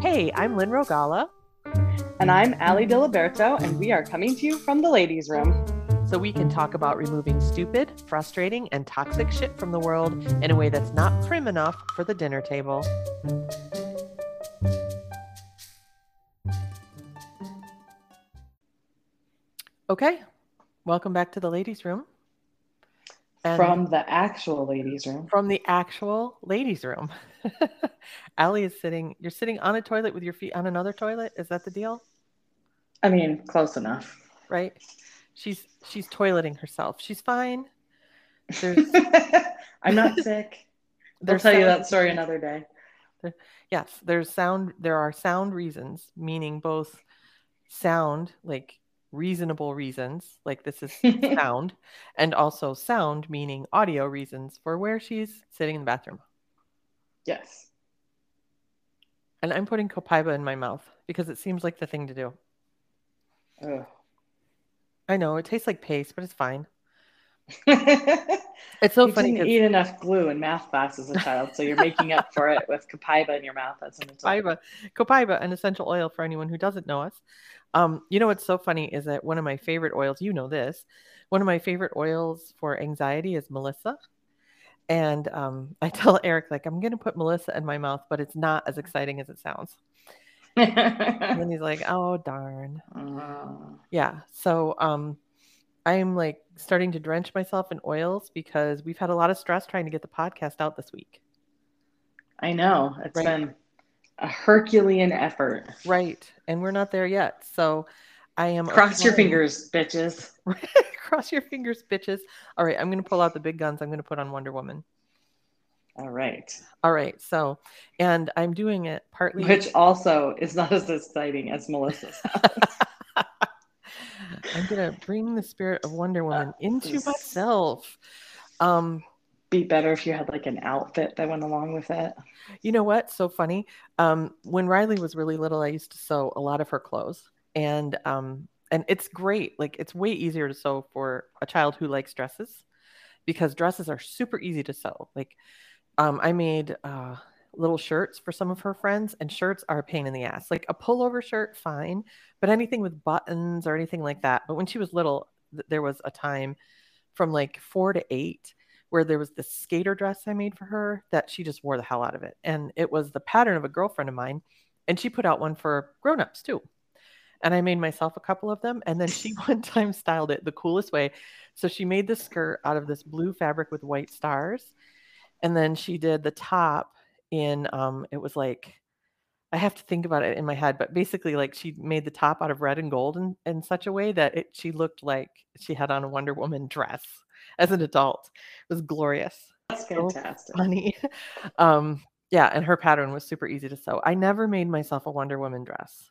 Hey, I'm Lynn Rogala. And I'm Ali Diliberto, and we are coming to you from the ladies' room. So we can talk about removing stupid, frustrating, and toxic shit from the world in a way that's not prim enough for the dinner table. Okay, welcome back to the ladies' room. And from the actual ladies' room. From the actual ladies' room. Ali is sitting, you're sitting on a toilet with your feet on another toilet. Is that the deal? I mean, close enough. Right? She's she's toileting herself. She's fine. I'm not sick. I'll tell you that story another day. Yes, there's sound there are sound reasons, meaning both sound, like reasonable reasons, like this is sound, and also sound, meaning audio reasons for where she's sitting in the bathroom. Yes. And I'm putting copaiba in my mouth because it seems like the thing to do. Ugh. I know it tastes like paste, but it's fine. it's so you funny. You didn't eat enough glue in math class as a child, so you're making up for it with copaiba in your mouth. That's copaiba, copaiba, an essential oil for anyone who doesn't know us. Um, you know what's so funny is that one of my favorite oils. You know this. One of my favorite oils for anxiety is Melissa. And um, I tell Eric, like, I'm going to put Melissa in my mouth, but it's not as exciting as it sounds. and he's like, oh, darn. Yeah. So um, I'm like starting to drench myself in oils because we've had a lot of stress trying to get the podcast out this week. I know. It's right. been a Herculean effort. Right. And we're not there yet. So I am cross applying. your fingers, bitches. cross your fingers, bitches. All right, I'm going to pull out the big guns. I'm going to put on Wonder Woman. All right. All right. So, and I'm doing it partly. Which also is not as exciting as Melissa's. I'm going to bring the spirit of Wonder Woman into myself. Um, be better if you had like an outfit that went along with it. You know what? So funny. Um, when Riley was really little, I used to sew a lot of her clothes, and um, and it's great. Like it's way easier to sew for a child who likes dresses because dresses are super easy to sew. Like um, I made uh, little shirts for some of her friends, and shirts are a pain in the ass. Like a pullover shirt, fine, but anything with buttons or anything like that. But when she was little, th- there was a time from like four to eight where there was this skater dress I made for her that she just wore the hell out of it. And it was the pattern of a girlfriend of mine. And she put out one for grown-ups too. And I made myself a couple of them. And then she one time styled it the coolest way. So she made the skirt out of this blue fabric with white stars. And then she did the top in um it was like I have to think about it in my head, but basically, like she made the top out of red and gold in, in such a way that it, she looked like she had on a Wonder Woman dress as an adult. It was glorious. That's fantastic. So funny. um, yeah, and her pattern was super easy to sew. I never made myself a Wonder Woman dress.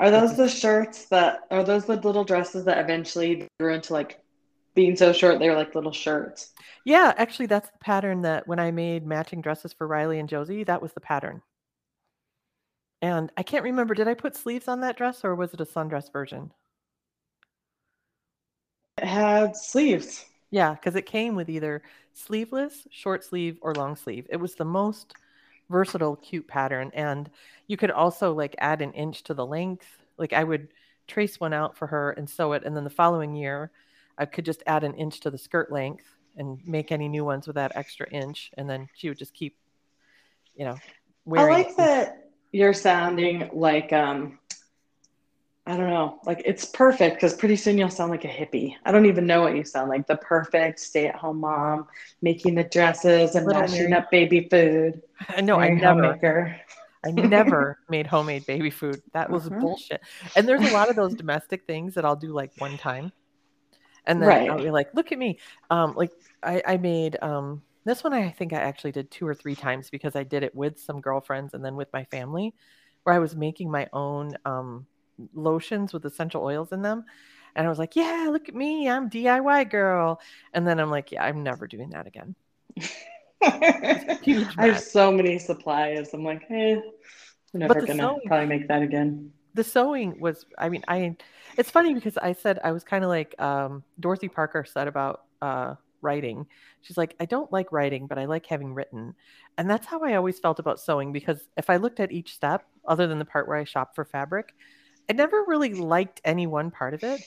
Are those the shirts that are those the little dresses that eventually grew into like being so short they were like little shirts? Yeah, actually that's the pattern that when I made matching dresses for Riley and Josie, that was the pattern. And I can't remember, did I put sleeves on that dress or was it a sundress version? It had sleeves. Yeah, because it came with either sleeveless, short sleeve, or long sleeve. It was the most versatile, cute pattern. And you could also like add an inch to the length. Like I would trace one out for her and sew it. And then the following year, I could just add an inch to the skirt length and make any new ones with that extra inch. And then she would just keep, you know, wearing. I like that you're sounding like um I don't know. Like it's perfect because pretty soon you'll sound like a hippie. I don't even know what you sound like. The perfect stay-at-home mom making the dresses and Little mashing Mary. up baby food. I know. I never. I never made homemade baby food. That was uh-huh. bullshit. And there's a lot of those domestic things that I'll do like one time, and then right. I'll be like, "Look at me!" Um, like I, I made um, this one. I think I actually did two or three times because I did it with some girlfriends and then with my family, where I was making my own um, lotions with essential oils in them. And I was like, yeah, look at me. I'm DIY girl. And then I'm like, yeah, I'm never doing that again. I have so many supplies. I'm like, hey, I'm never gonna probably make that again. The sewing was, I mean, I. It's funny because I said I was kind of like um, Dorothy Parker said about uh, writing. She's like, I don't like writing, but I like having written. And that's how I always felt about sewing because if I looked at each step, other than the part where I shop for fabric, I never really liked any one part of it.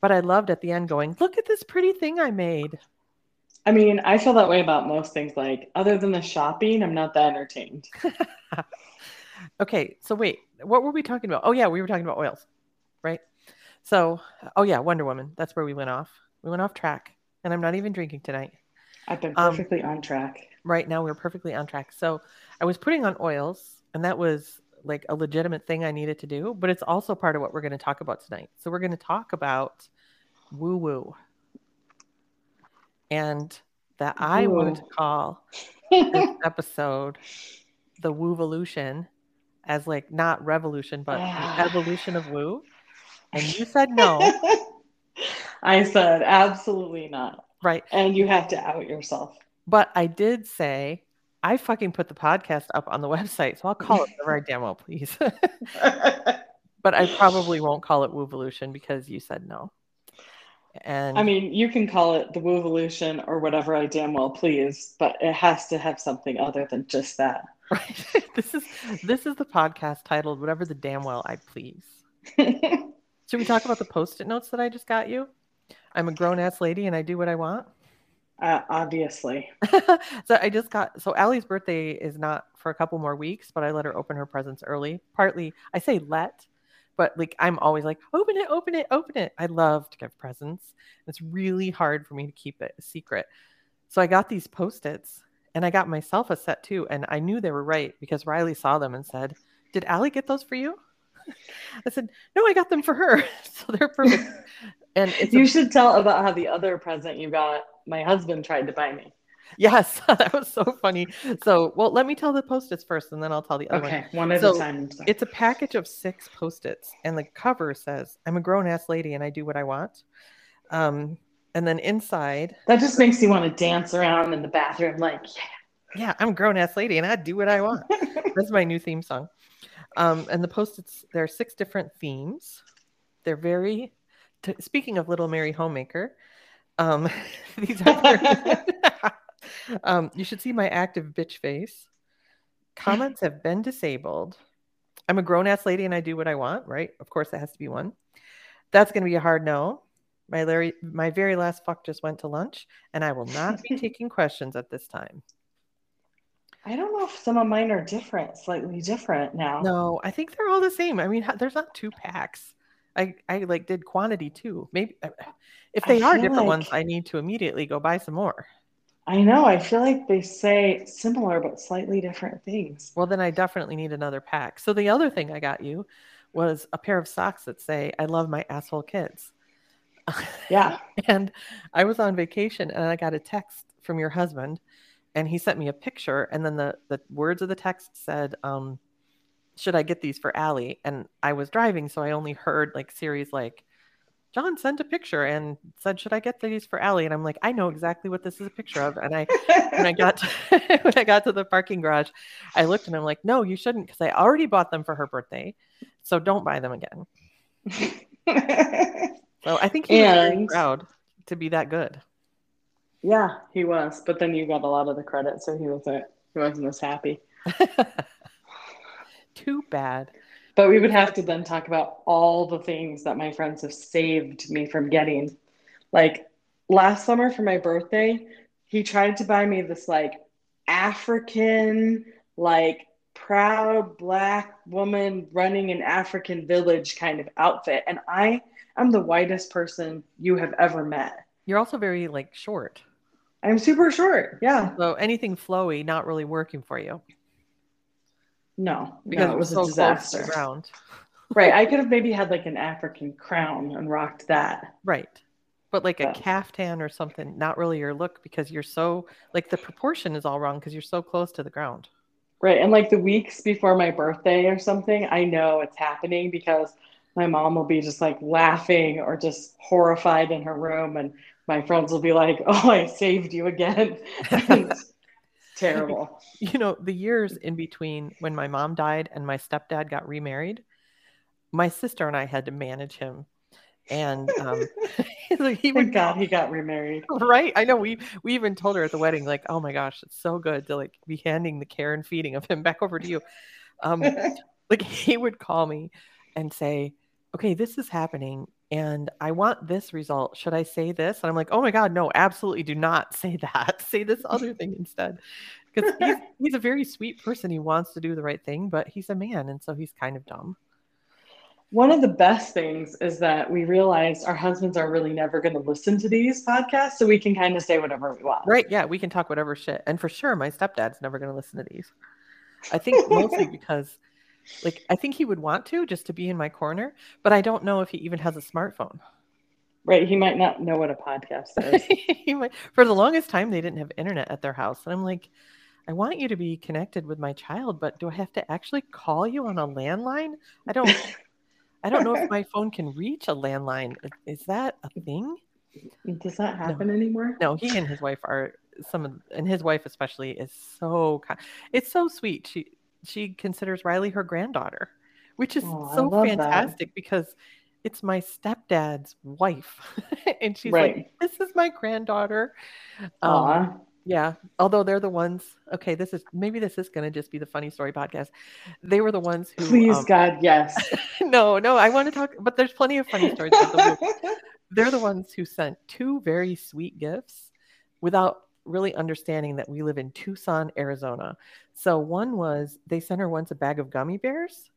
But I loved at the end going, look at this pretty thing I made. I mean, I feel that way about most things. Like, other than the shopping, I'm not that entertained. okay, so wait, what were we talking about? Oh, yeah, we were talking about oils, right? So, oh, yeah, Wonder Woman. That's where we went off. We went off track, and I'm not even drinking tonight. I've been perfectly um, on track. Right now, we're perfectly on track. So, I was putting on oils, and that was like a legitimate thing I needed to do, but it's also part of what we're going to talk about tonight. So, we're going to talk about woo woo and that I Ooh. wanted to call this episode the Woovolution as like not revolution, but the ah. evolution of woo. And you said no. I said absolutely not. Right. And you have to out yourself. But I did say I fucking put the podcast up on the website, so I'll call it the right damn well, please. but I probably won't call it Woovolution because you said no. And I mean, you can call it the Woovolution or whatever I damn well please, but it has to have something other than just that. Right. this is this is the podcast titled "Whatever the Damn Well I Please." Should we talk about the post-it notes that I just got you? I'm a grown ass lady and I do what I want. Uh, obviously. so I just got so Allie's birthday is not for a couple more weeks, but I let her open her presents early. Partly, I say let but like I'm always like, open it, open it, open it. I love to give presents. It's really hard for me to keep it a secret. So I got these post-its and I got myself a set too. And I knew they were right because Riley saw them and said, Did Allie get those for you? I said, No, I got them for her. so they're perfect. And you a- should tell about how the other present you got, my husband tried to buy me. Yes, that was so funny. So, well, let me tell the post-its first, and then I'll tell the other one. okay, one. one at so a time. It's a package of six post-its, and the cover says, "I'm a grown-ass lady, and I do what I want." Um, and then inside, that just makes you want to dance around in the bathroom, like, yeah, yeah, I'm a grown-ass lady, and I do what I want. That's my new theme song. Um, and the post-its, there are six different themes. They're very. T- speaking of Little Mary Homemaker, um, these are. um, you should see my active bitch face. Comments have been disabled. I'm a grown ass lady and I do what I want, right? Of course, that has to be one. That's going to be a hard no. My Larry, my very last fuck just went to lunch, and I will not be taking questions at this time. I don't know if some of mine are different, slightly different now. No, I think they're all the same. I mean, there's not two packs. I I like did quantity too. Maybe uh, if they are different like... ones, I need to immediately go buy some more. I know. I feel like they say similar but slightly different things. Well, then I definitely need another pack. So the other thing I got you was a pair of socks that say "I love my asshole kids." Yeah. and I was on vacation and I got a text from your husband, and he sent me a picture, and then the the words of the text said, um, "Should I get these for Allie?" And I was driving, so I only heard like Siri's like John sent a picture and said, "Should I get these for Allie?" And I'm like, "I know exactly what this is a picture of." And I, when I got to, when I got to the parking garage, I looked and I'm like, "No, you shouldn't," because I already bought them for her birthday, so don't buy them again. so I think he and, was proud to be that good. Yeah, he was. But then you got a lot of the credit, so he wasn't. He wasn't as happy. Too bad. But we would have to then talk about all the things that my friends have saved me from getting. Like last summer for my birthday, he tried to buy me this like African, like proud black woman running an African village kind of outfit. And I am the whitest person you have ever met. You're also very like short. I'm super short. Yeah. So anything flowy, not really working for you. No, because no, it was so a disaster. ground. right. I could have maybe had like an African crown and rocked that. Right. But like a caftan or something, not really your look because you're so like the proportion is all wrong because you're so close to the ground. Right. And like the weeks before my birthday or something, I know it's happening because my mom will be just like laughing or just horrified in her room and my friends will be like, "Oh, I saved you again." terrible. You know, the years in between when my mom died and my stepdad got remarried, my sister and I had to manage him. and um, he Thank would God he got remarried. right. I know we we even told her at the wedding, like, oh my gosh, it's so good to like be handing the care and feeding of him back over to you. Um, like he would call me and say, okay, this is happening and I want this result. Should I say this? And I'm like, oh my God, no, absolutely do not say that. say this other thing instead. Because he's, he's a very sweet person. He wants to do the right thing, but he's a man. And so he's kind of dumb. One of the best things is that we realize our husbands are really never going to listen to these podcasts, so we can kind of say whatever we want. Right. Yeah. We can talk whatever shit. And for sure, my stepdad's never going to listen to these. I think mostly because like I think he would want to just to be in my corner, but I don't know if he even has a smartphone. Right. He might not know what a podcast is. he might, for the longest time, they didn't have internet at their house. And I'm like, I want you to be connected with my child, but do I have to actually call you on a landline? I don't I don't know if my phone can reach a landline. Is that a thing? Does that happen no. anymore? No, he and his wife are some of and his wife especially is so it's so sweet. She she considers Riley her granddaughter, which is oh, so fantastic that. because it's my stepdad's wife. and she's right. like, This is my granddaughter. Um, yeah. Although they're the ones, okay, this is maybe this is gonna just be the funny story podcast. They were the ones who Please um, God, yes. no, no, I want to talk, but there's plenty of funny stories. they're the ones who sent two very sweet gifts without really understanding that we live in Tucson, Arizona. So one was they sent her once a bag of gummy bears,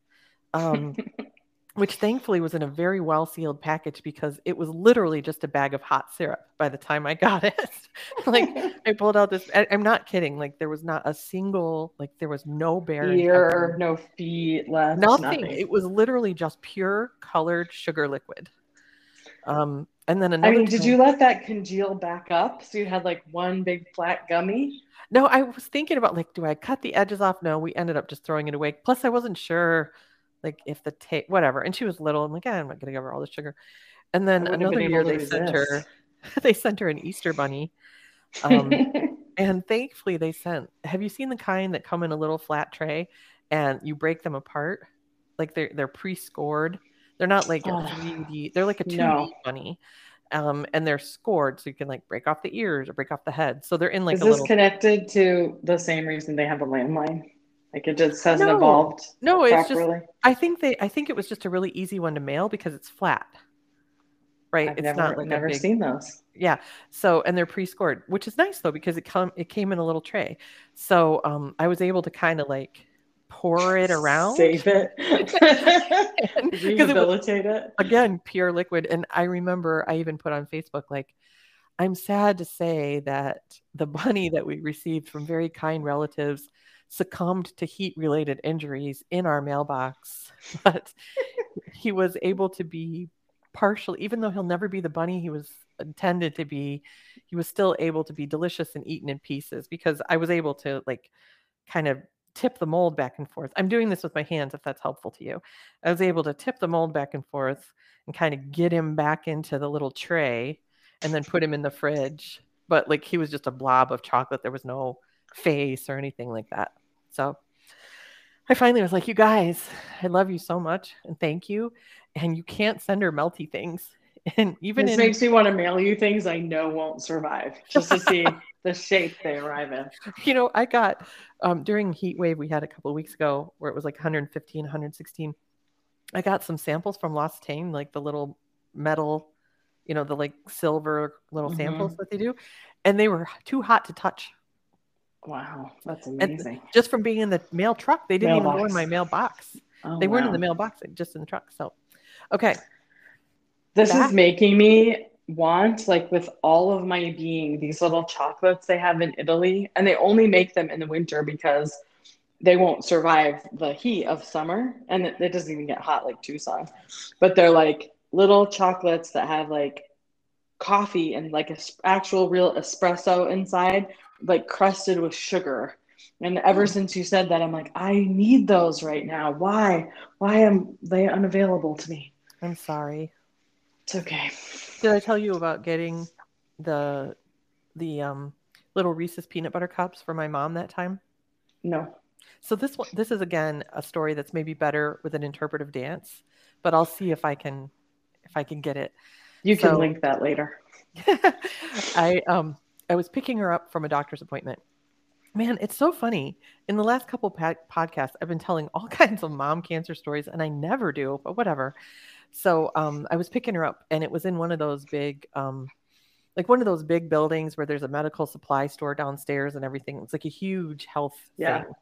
um, which thankfully was in a very well sealed package because it was literally just a bag of hot syrup by the time I got it. like I pulled out this. I, am not kidding. Like there was not a single. Like there was no bear. Ear, no feet left. Nothing. nothing. It was literally just pure colored sugar liquid. Um, and then another. I mean, did you let that congeal back up? So you had like one big flat gummy? No, I was thinking about like, do I cut the edges off? No, we ended up just throwing it away. Plus, I wasn't sure, like, if the tape, whatever. And she was little. I'm like, I'm not gonna give her all the sugar. And then another year, they sent her, they sent her an Easter bunny. Um, and thankfully, they sent. Have you seen the kind that come in a little flat tray, and you break them apart? Like they're they're pre-scored they're not like a 3D. They're like a 2D no. bunny. Um, and they're scored so you can like break off the ears or break off the head. So they're in like Is this little... connected to the same reason they have a landline? Like it just hasn't no. evolved. No, it's properly? just I think they I think it was just a really easy one to mail because it's flat. Right. I've it's never, not like never big... seen those. Yeah. So and they're pre-scored, which is nice though because it come it came in a little tray. So um I was able to kind of like pour it around, save it, rehabilitate it, it. Again, pure liquid. And I remember I even put on Facebook like, I'm sad to say that the bunny that we received from very kind relatives succumbed to heat related injuries in our mailbox, but he was able to be partially, even though he'll never be the bunny he was intended to be, he was still able to be delicious and eaten in pieces because I was able to like kind of tip the mold back and forth. I'm doing this with my hands if that's helpful to you. I was able to tip the mold back and forth and kind of get him back into the little tray and then put him in the fridge. But like he was just a blob of chocolate. There was no face or anything like that. So I finally was like, you guys, I love you so much and thank you. And you can't send her melty things. And even this in... makes me want to mail you things I know won't survive just to see the shape they arrive in. You know, I got um, during heat wave we had a couple of weeks ago where it was like 115, 116. I got some samples from L'Occitane, like the little metal, you know, the like silver little mm-hmm. samples that they do, and they were too hot to touch. Wow, that's amazing. And just from being in the mail truck, they didn't mailbox. even go in my mailbox. Oh, they weren't in the mailbox, just in the truck. So, okay. This Back. is making me want, like with all of my being, these little chocolates they have in Italy, and they only make them in the winter because they won't survive the heat of summer, and it, it doesn't even get hot like Tucson. But they're like little chocolates that have like coffee and like a actual real espresso inside, like crusted with sugar. And ever hmm. since you said that, I'm like, I need those right now. Why? Why am they unavailable to me? I'm sorry. It's okay. Did I tell you about getting the the um little Reese's peanut butter cups for my mom that time? No. So this one this is again a story that's maybe better with an interpretive dance, but I'll see if I can if I can get it. You can So- link that later. I um I was picking her up from a doctor's appointment. Man, it's so funny. In the last couple podcasts, I've been telling all kinds of mom cancer stories, and I never do, but whatever. So um, I was picking her up, and it was in one of those big, um, like one of those big buildings where there's a medical supply store downstairs and everything. It's like a huge health Yeah. thing.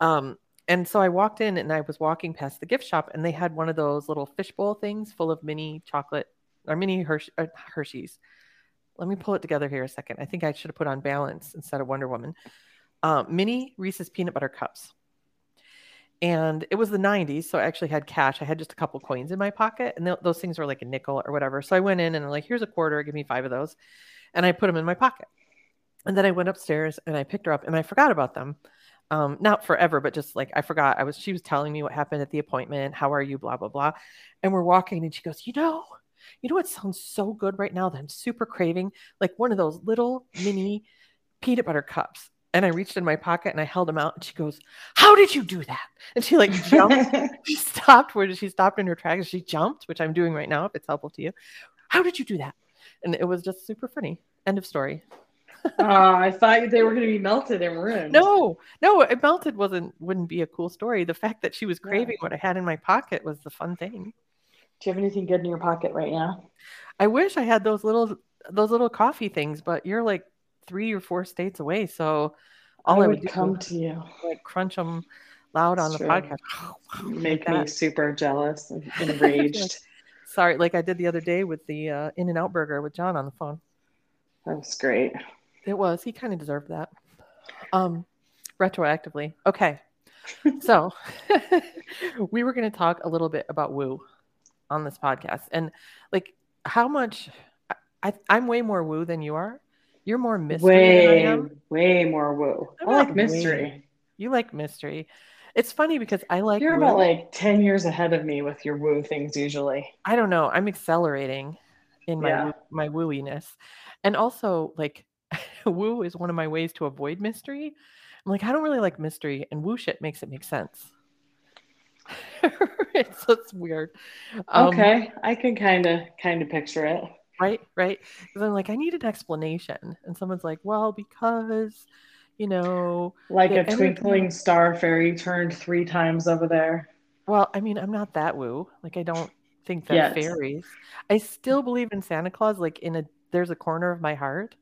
Um, and so I walked in, and I was walking past the gift shop, and they had one of those little fishbowl things full of mini chocolate or mini uh, Hershey's let me pull it together here a second. I think I should have put on balance instead of Wonder Woman. Um, mini Reese's peanut butter cups. And it was the 90s, so I actually had cash. I had just a couple coins in my pocket, and th- those things were like a nickel or whatever. So I went in and I'm like, here's a quarter, give me five of those. And I put them in my pocket. And then I went upstairs and I picked her up and I forgot about them. Um, not forever, but just like I forgot. I was she was telling me what happened at the appointment, how are you, blah, blah, blah. And we're walking and she goes, you know, you know what sounds so good right now that I'm super craving? Like one of those little mini peanut butter cups. And I reached in my pocket and I held them out and she goes, How did you do that? And she like jumped. she stopped where she stopped in her tracks. She jumped, which I'm doing right now if it's helpful to you. How did you do that? And it was just super funny. End of story. oh, I thought they were going to be melted and ruined. No, no, it melted wasn't wouldn't be a cool story. The fact that she was Yeah. craving what I had in my pocket was the fun thing. Do you have anything good in your pocket right now? I wish I had those little those little coffee things, but you're like three or four states away, so all I, I would come to you. like crunch them loud on the True. podcast. Make like me super jealous and enraged. Sorry, like I did the other day with the uh, In-N-Out Burger with John on the phone. that was great. It was. He kind of deserved that. Um, retroactively. Okay. So we were going to talk a little bit about woo on this podcast and like how much I, I'm way more woo than you are. You're more mystery Way, way more woo. I'm I like mystery. way. You like mystery. It's funny because I like You're woo. about like 10 years ahead of me with your woo things usually. I don't know. I'm accelerating in my Yeah. my wooiness, and also like woo is one of my ways to avoid mystery. I'm like I don't really like mystery, and woo shit makes it make sense. it's it's weird. Um, okay, I can kind of kind of picture it. Right. Right. Because I'm like I need an explanation, and someone's like, well, because you know. Like a twinkling star fairy turned three times over there. Well, I mean, I'm not that woo. Like I don't think that Yet. fairies. I still believe in Santa Claus. Like in a there's a corner of my heart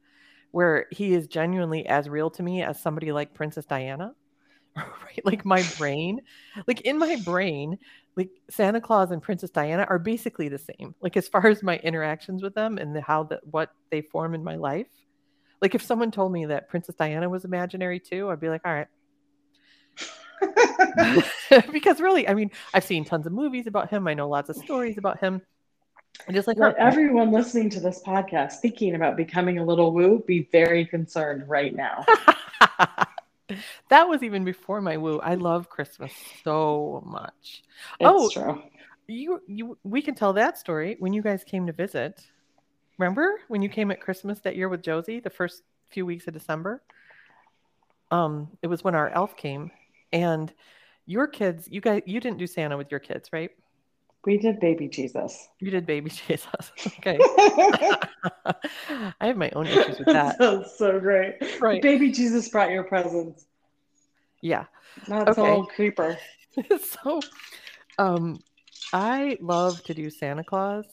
where he is genuinely as real to me as somebody like Princess Diana. right? Like my brain, like in my brain, like Santa Claus and Princess Diana are basically the same. Like as far as my interactions with them and the, how that what they form in my life. Like if someone told me that Princess Diana was imaginary too, I'd be like, all right. because really, I mean, I've seen tons of movies about him. I know lots of stories about him. And just like her- everyone listening to this podcast thinking about becoming a little woo be very concerned right now. that was even before my woo. I love Christmas so much. It's Oh. true. You you we can tell that story when you guys came to visit. Remember when you came at Christmas that year with Josie, the first few weeks of December? Um, it was when our elf came and your kids, you guys you didn't do Santa with your kids, right? We did baby Jesus. You did baby Jesus. Okay. I have my own issues with that. That's so great. Right. Baby Jesus brought your presents. Yeah. Not Okay. old creeper. so um I love to do Santa Claus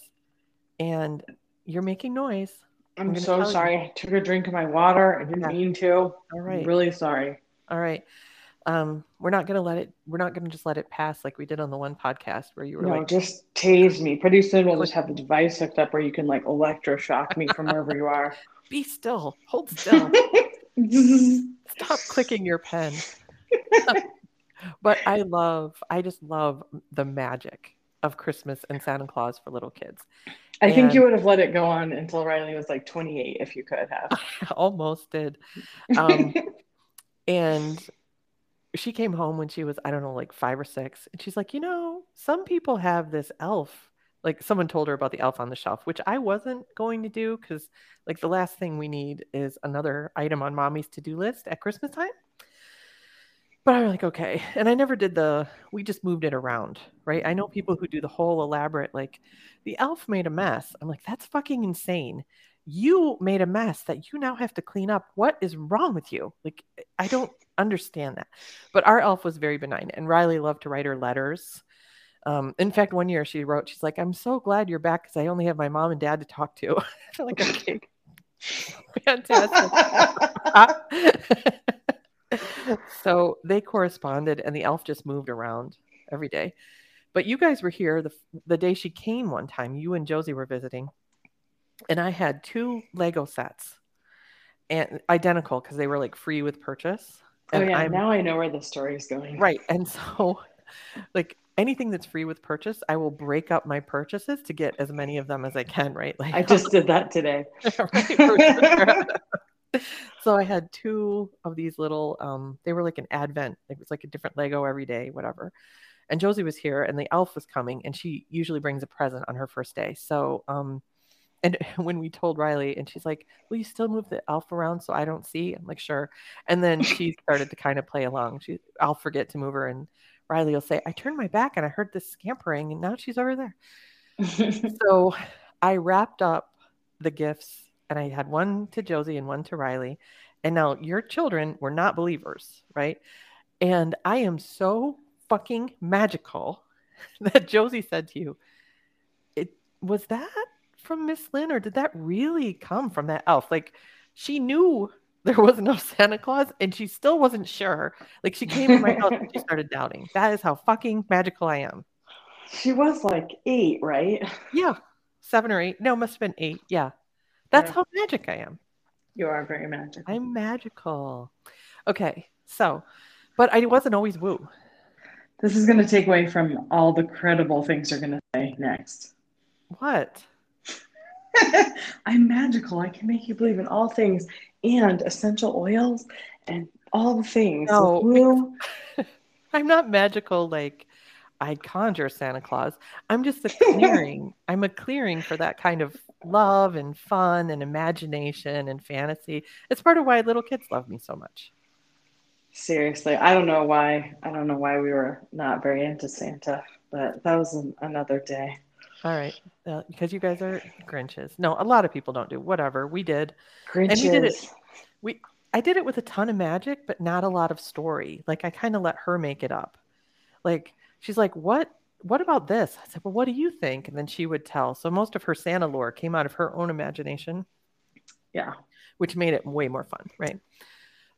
and you're making noise. I'm I'm so tell you. sorry. I took a drink of my water. I didn't Yeah. mean to. All I'm really sorry. All right. Um we're not going to let it we're not going to just let it pass like we did on the one podcast where you were No, like just tase me. Pretty soon we'll just have the device hooked up where you can like electroshock me from wherever you are. be still. Hold still. Stop clicking your pen. but I love I just love the magic of Christmas and Santa Claus for little kids. I think you would have let it go on until Riley was like 28 if you could have. Almost did. Um, and she came home when she was i don't know like five or six and she's like you know some people have this elf like someone told her about the elf on the shelf which i wasn't going to do because like the last thing we need is another item on mommy's to-do list at christmas time but I'm like, okay. And I never did the, we just moved it around, right? I know people who do the whole elaborate, like, the elf made a mess. I'm like, that's fucking insane. You made a mess that you now have to clean up. What is wrong with you? Like, I don't understand that. But our elf was very benign, and Riley loved to write her letters. Um, in fact, one year she wrote, she's like, I'm so glad you're back because I only have my mom and dad to talk to. Like, okay. Fantastic. so they corresponded, and the elf just moved around every day. But you guys were here the, the day she came one time. You and Josie were visiting, and I had two Lego sets, and identical because they were like free with purchase. Oh yeah, I'm- now I know where the story is going. Right. And so, like anything that's free with purchase, I will break up my purchases to get as many of them as I can. Right. Like I just did that today. Right. so I had two of these little. Um, they were like an advent. It was like a different Lego every day, whatever. And Josie was here, and the elf was coming, and she usually brings a present on her first day. So, um, and when we told Riley, and she's like, "Will you still move the elf around so I don't see?" I'm like, "Sure." And then she started to kind of play along. She, I'll forget to move her, and Riley will say, "I turned my back and I heard this scampering, and now she's over there." So I wrapped up the gifts and I had one to Josie and one to Riley. And now your children were not believers, right? And I am so fucking magical that Josie said to you, it was that from Miss Lynn or did that really come from that elf? Like she knew there was no Santa Claus and she still wasn't sure. Like she came in my house and she started doubting. That is how fucking magical I am. she was like eight, right? Yeah. Seven or eight. No, must have been eight. Yeah. That's Yeah. how magic I am. You are very magical. I'm magical. Okay. So, but I wasn't always woo. This is going to take away from all the credible things you're going to say next. What? I'm magical. I can make you believe in all things and essential oils and all the things. No, I'm not magical like I conjure Santa Claus. I'm just a clearing. I'm a clearing for that kind of love and fun and imagination and fantasy. It's part of why little kids love me so much. Seriously, I don't know why. I don't know why we were not very into Santa, but that was an, another day. All right. Uh, because you guys are Grinches. No, a lot of people don't do. Whatever. We did. Grinches. we did it- we I did it with a ton of magic, but not a lot of story. Like I kind of let her make it up. Like she's like, "What? What about this?" I said, "Well, what do you think?" And then she would tell. So most of her Santa lore came out of her own imagination, Yeah. which made it way more fun, right?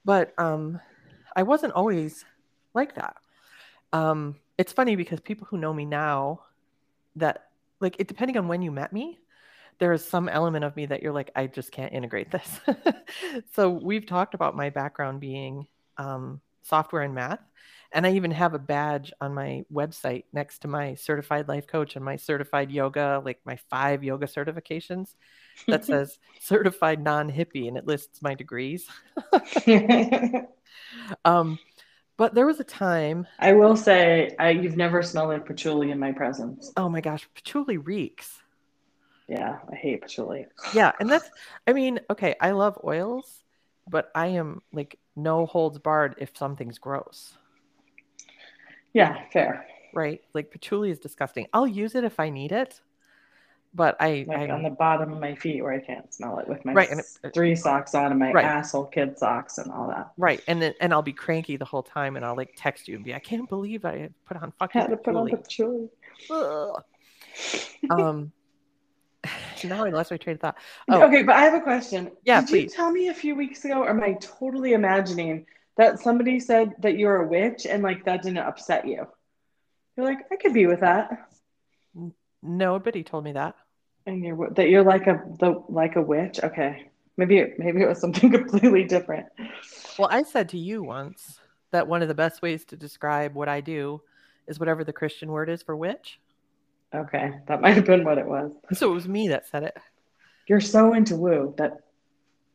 But um, I wasn't always like that. Um, it's funny because people who know me now, that like it depending on when you met me, there is some element of me that you're like, I just can't integrate this. so we've talked about my background being um, software and math. And I even have a badge on my website next to my certified life coach and my certified yoga, like my five yoga certifications that says certified non hippie and it lists my degrees. Um, but there was a time, I will say, I, you've never smelled like patchouli in my presence. oh my gosh, patchouli reeks. Yeah, I hate patchouli. Yeah. And that's, I mean, okay, I love oils, but I am like no holds barred if something's gross. Yeah, fair. right? Like patchouli is disgusting. I'll use it if I need it, but I, Like I on the bottom of my feet where I can't smell it with my Right, and it- three socks on and my Right. asshole kid socks and all that. right, and then and I'll be cranky the whole time, and I'll like text you and be, I can't believe I put on fucking Had to put on patchouli. patchouli. Ugh. um, now I lost my train of thought. Oh, Okay, but I have a question. Yeah, Did you tell me a few weeks ago, or am I totally imagining that somebody said that you're a witch and like that didn't upset you? You're like, I could be with that. nobody told me that. And you're that you're like a the like a witch. Okay, maybe it, maybe it was something completely different. Well, I said to you once that one of the best ways to describe what I do is whatever the Christian word is for witch. Okay, that might have been what it was. So it was me that said it. You're so into woo that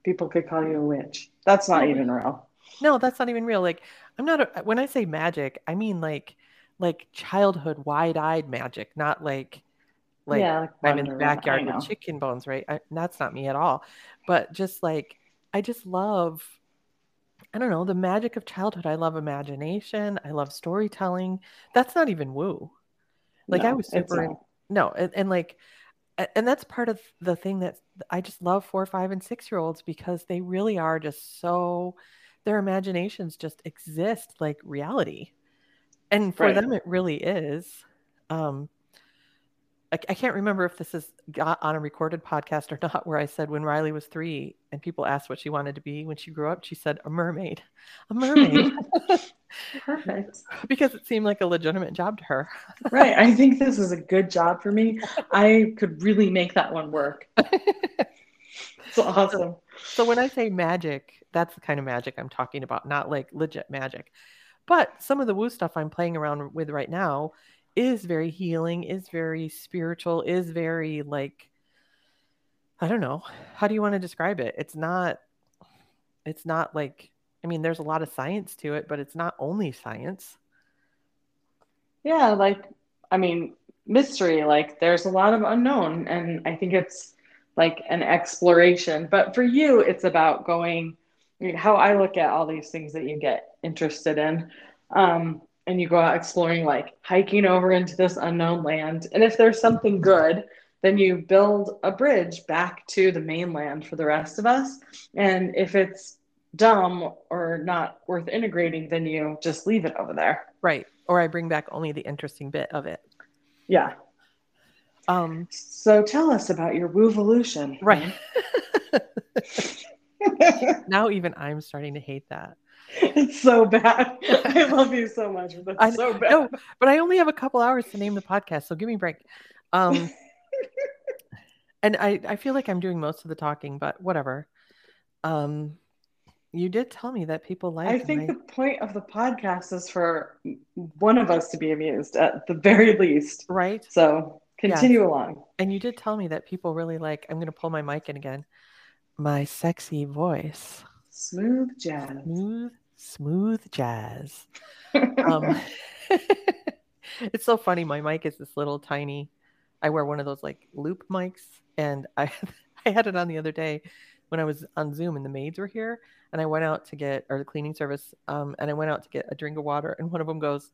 people could call you a witch. That's not even real. No, that's not even real. Like I'm not a, when I say magic, I mean like like childhood wide-eyed magic, not like like yeah, like I'm in the backyard with chicken bones, right? I, that's not me at all. But just like I just love I don't know, the magic of childhood. I love imagination. I love storytelling. That's not even woo. Like I was super not. no, and, and like and that's part of the thing that I just love four, five, and six year olds because they really are just so their imaginations just exist like reality. And for Right. them it really is. Um I, I can't remember if this is on a recorded podcast or not, where I said when Riley was three and people asked what she wanted to be when she grew up, she said a mermaid. A mermaid. Perfect. because it seemed like a legitimate job to her. Right. I think this is a good job for me. I could really make that one work. It's awesome. So when I say magic, that's the kind of magic I'm talking about, not like legit magic. But some of the woo stuff I'm playing around with right now is very healing, is very spiritual, is very like I don't know. How do you want to describe it? It's not it's not like I mean there's a lot of science to it, but it's not only science. Yeah, like I mean, mystery, like there's a lot of unknown and I think it's like an exploration. But for you, it's about going how I look at all these things that you get interested in. Um, and you go out exploring, like hiking over into this unknown land. And if there's something good, then you build a bridge back to the mainland for the rest of us. And if it's dumb or not worth integrating, then you just leave it over there. Right. Or I bring back only the interesting bit of it. Yeah. Um So tell us about your Woovolution. right. now even I'm starting to hate that. it's so bad. I love you so much, but I it's so bad. No, but I only have a couple hours to name the podcast, so give me a break. Um, and I, I feel like I'm doing most of the talking, but whatever. Um, you did tell me that people like. I think the point of the podcast is for one of us to be amused at the very least. right, So continue along. and you did tell me that people really like. I'm going to pull my mic in again. My sexy voice, Smooth jazz. smooth, smooth jazz. Um, it's so funny. My mic is this little tiny. I wear one of those like loop mics, and I I had it on the other day when I was on Zoom, and the maids were here, and I went out to get or the cleaning service, um, and I went out to get a drink of water, and one of them goes,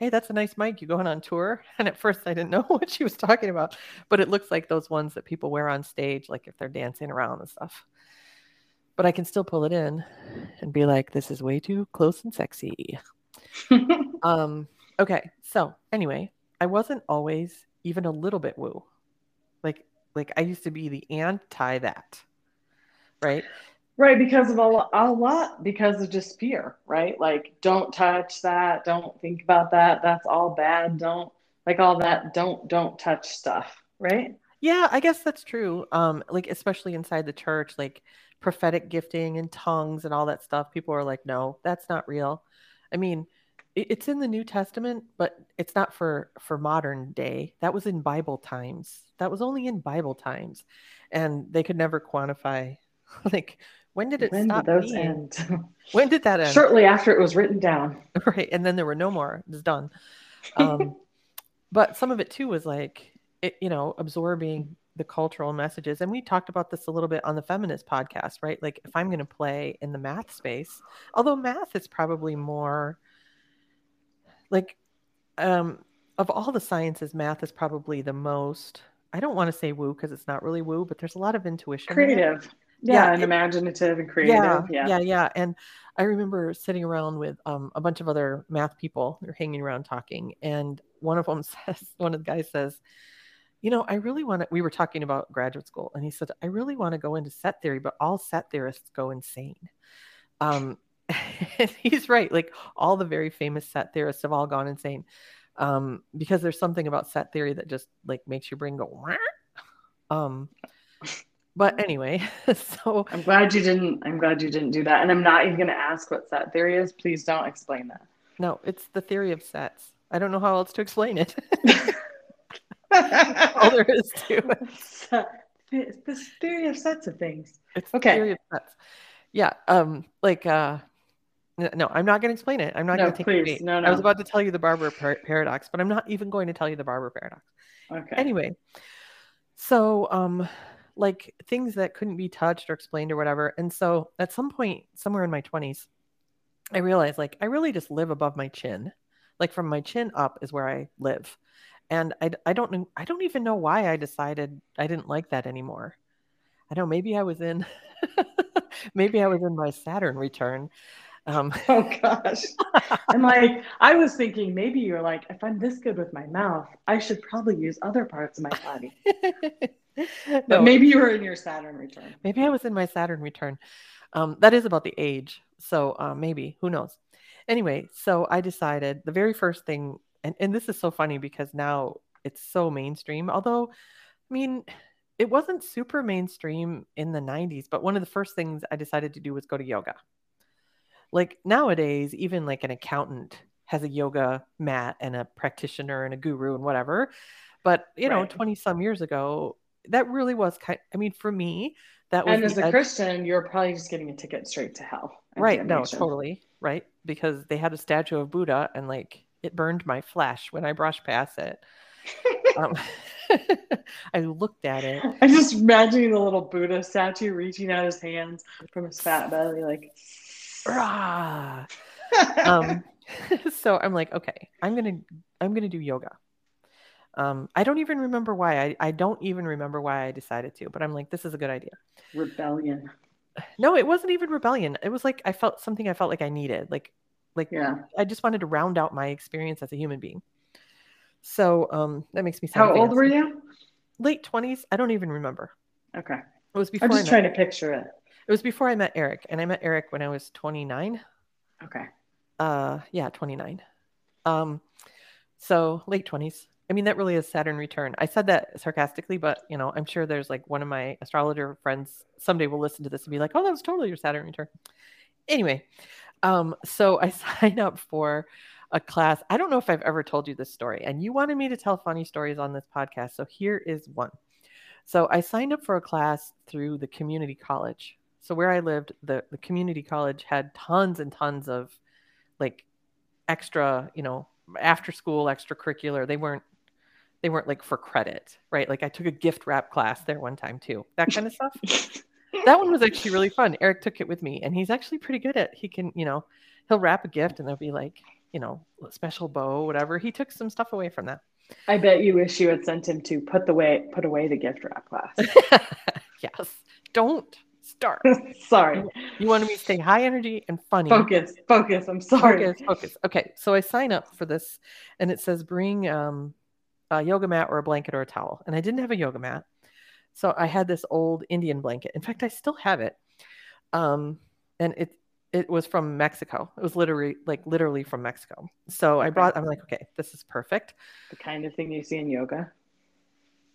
"Hey, that's a nice mic. You going on tour?" And at first, I didn't know what she was talking about, but it looks like those ones that people wear on stage, like if they're dancing around and stuff. But I can still pull it in and be like, "This is way too close and sexy." Um, okay. So anyway, I wasn't always even a little bit woo. Like like I used to be the anti that. Right? Right, because of a, lo- a lot, because of just fear, right? Like, don't touch that. Don't think about that. That's all bad. Don't, like, all that don't, don't touch stuff, right? Yeah, I guess that's true. Um, like especially inside the church, like prophetic gifting and tongues and all that stuff. People are like, no, that's not real. I mean, it's in the New Testament, but it's not for for modern day. That was in Bible times. That was only in Bible times, and they could never quantify. Like, when did it When did stop those being? end? When did that end? Shortly after it was written down. right and then there were no more it was done um but some of it too was like it, you know absorbing the cultural messages and we talked about this a little bit on the feminist podcast right like if i'm going to play in the math space although math is probably more like um of all the sciences math is probably the most i don't want to say woo because it's not really woo but there's a lot of intuition. Creative. Yeah, Yeah, and it- imaginative and creative. Yeah, Yeah. yeah, yeah. And I remember sitting around with um, a bunch of other math people. They're hanging around talking, and one of them says, one of the guys says, "You know, I really want to." We were talking about graduate school, and he said, "I really want to go into set theory, but all set theorists go insane." Um, and he's right. Like all the very famous set theorists have all gone insane um, because there's something about set theory that just like makes your brain go. "Wah." Um, but anyway, so I'm glad you didn't. I'm glad you didn't do that. And I'm not even going to ask what set theory is. Please don't explain that. No, it's the theory of sets. I don't know how else to explain it. All there is to it. This theory of sets of things. It's the Okay. theory of sets. Yeah. Um. Like. Uh. No, I'm not going to explain it. I'm not No, going to take the please. bait. No, I was about to tell you the Barber par- paradox, but I'm not even going to tell you the Barber paradox. Okay. Anyway, so um, like things that couldn't be touched or explained or whatever. And so at some point, somewhere in my 20s, I realized like I really just live above my chin. Like from my chin up is where I live. And I, I don't know, I don't even know why I decided I didn't like that anymore. I don't know, maybe I was in, maybe I was in my Saturn return. Um, oh gosh. I'm like, I was thinking maybe you're like, if I'm this good with my mouth, I should probably use other parts of my body. but no, maybe you were in your Saturn return. maybe I was in my Saturn return. Um, that is about the age. So uh, maybe, who knows? Anyway, so I decided the very first thing, and, and this is so funny because now it's so mainstream. Although, I mean, it wasn't super mainstream in the 90s, but one of the first things I decided to do was go to yoga. Like nowadays, even like an accountant has a yoga mat and a practitioner and a guru and whatever. But, you know, Right. 20 some years ago, that really was kind I mean, for me, that was And as a edge- Christian, you're probably just getting a ticket straight to hell. right no totally right because they had a statue of buddha and like it burned my flesh when i brushed past it um, i looked at it I'm just imagining the little Buddha statue reaching out his hands from his fat belly, like. Rah! um so i'm like okay i'm gonna i'm gonna do yoga um i don't even remember why I, I don't even remember why i decided to but i'm like this is a good idea Rebellion. no it wasn't even rebellion it was like i felt something i felt like i needed like like Yeah. i just wanted to round out my experience as a human being so um that makes me sound How old were you? late 20s i don't even remember Okay. it was before I'm just trying to picture it. it was before i met eric and i met eric when i was 29 Okay. uh yeah 29 um so late 20s i mean that really is saturn return. I said that sarcastically but you know i'm sure there's like one of my astrologer friends someday will listen to this and be like oh that was totally your saturn return. Anyway um so i sign up for a class. I don't know if i've ever told you this story and you wanted me to tell funny stories on this podcast so here is one. So i signed up for a class through the community college. So where i lived the, the community college had tons and tons of like extra you know after school extracurricular. They weren't they weren't like for credit right like i took a gift wrap class there one time too that kind of stuff that one was actually really fun eric took it with me and he's actually pretty good at he can you know he'll wrap a gift and there'll be like you know special bow whatever he took some stuff away from that I bet you wish you had sent him to put the way put away the gift wrap class. yes don't start Sorry. you wanted me to stay high energy and funny Focus. Focus. I'm sorry. Focus, focus. Okay, so I sign up for this, and it says bring um, a yoga mat or a blanket or a towel, and I didn't have a yoga mat, so I had this old Indian blanket. In fact, I still have it, um, and it it was from Mexico. It was literally like literally from Mexico. So I brought. I'm like, okay, this is perfect. The kind of thing you see in yoga.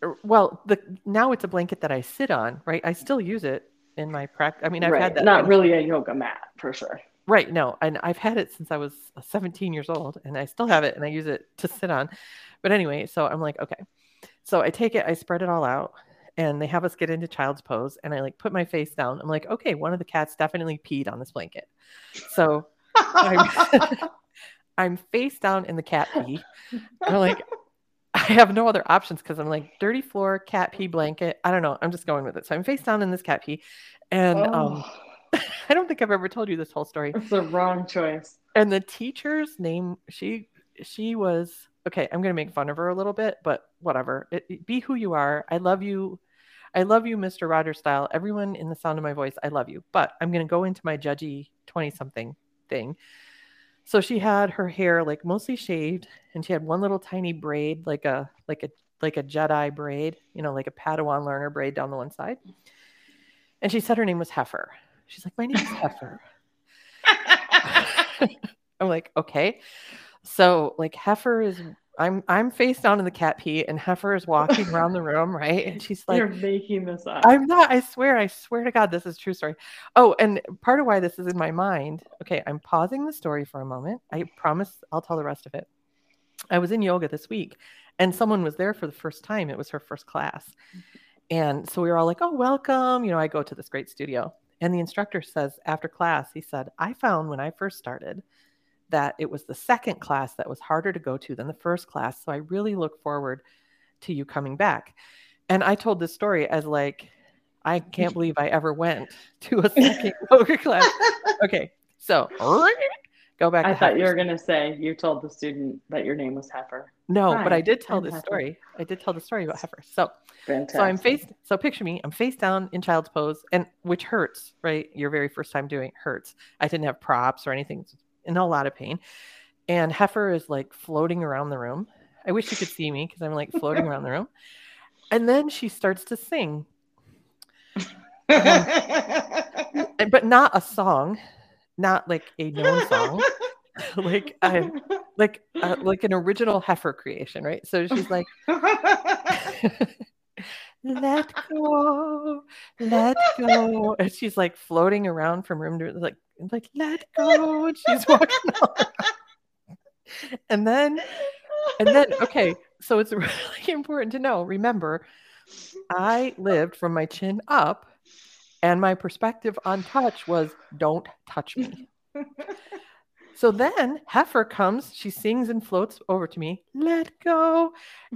Er, Well, the now it's a blanket that I sit on, right? I still use it in my practice. I mean, I've right. had that. Not really a yoga mat for sure. Right. No, and I've had it since I was 17 years old, and I still have it, and I use it to sit on. But anyway, so I'm like, okay. So I take it, I spread it all out, and they have us get into child's pose, and I like put my face down. I'm like, okay, one of the cats definitely peed on this blanket. So I'm, I'm face down in the cat pee. I'm like, I have no other options because I'm like dirty floor, cat pee blanket. I don't know. I'm just going with it. So I'm face down in this cat pee, and um, oh, I don't think I've ever told you this whole story. It's the wrong choice. and the teacher's name she she was okay i'm gonna make fun of her a little bit but whatever. It, it- be who you are. I love you. I love you mr rogers style. Everyone in the sound of my voice i love you. But i'm gonna go into my judgy 20 something thing. So she had her hair like mostly shaved and she had one little tiny braid like a like a like a jedi braid you know like a padawan learner braid down the one side. And she said her name was heifer she's like my name is heifer I'm like, okay. So like Heifer is I'm I'm face down in the cat pee and Heifer is walking around the room, right? And she's like, You're making this up. I'm not, I swear, I swear to God, this is a true story. Oh, and part of why this is in my mind, okay, I'm pausing the story for a moment. I promise I'll tell the rest of it. I was in yoga this week and someone was there for the first time. It was her first class. And so we were all like, oh, welcome. You know, I go to this great studio. And the instructor says, after class, he said, I found when I first started that it was the second class that was harder to go to than the first class. So I really look forward to you coming back. And I told this story as like, I can't believe I ever went to a second yoga class. Okay, so go back. I to thought you were gonna say you told the student that your name was Heifer. No, but I did tell I'm this Heifer. story. I did tell the story about heifer. So, Fantastic. so I'm face. So picture me. I'm face down in child's pose, and which hurts, right? Your very first time doing it hurts. I didn't have props or anything, in a lot of pain. And heifer is like floating around the room. I wish you could see me because I'm like floating around the room. And then she starts to sing, and- um, but not a song, not like a known song, like a, like uh, like an original heifer creation, right? So she's like. let go, let go. And she's like floating around from room to like, like let go. And she's walking on. And then, and then, okay, so it's really important to know. Remember, I lived from my chin up, and my perspective on touch was don't touch me. So then Heifer comes, she sings and floats over to me, let go.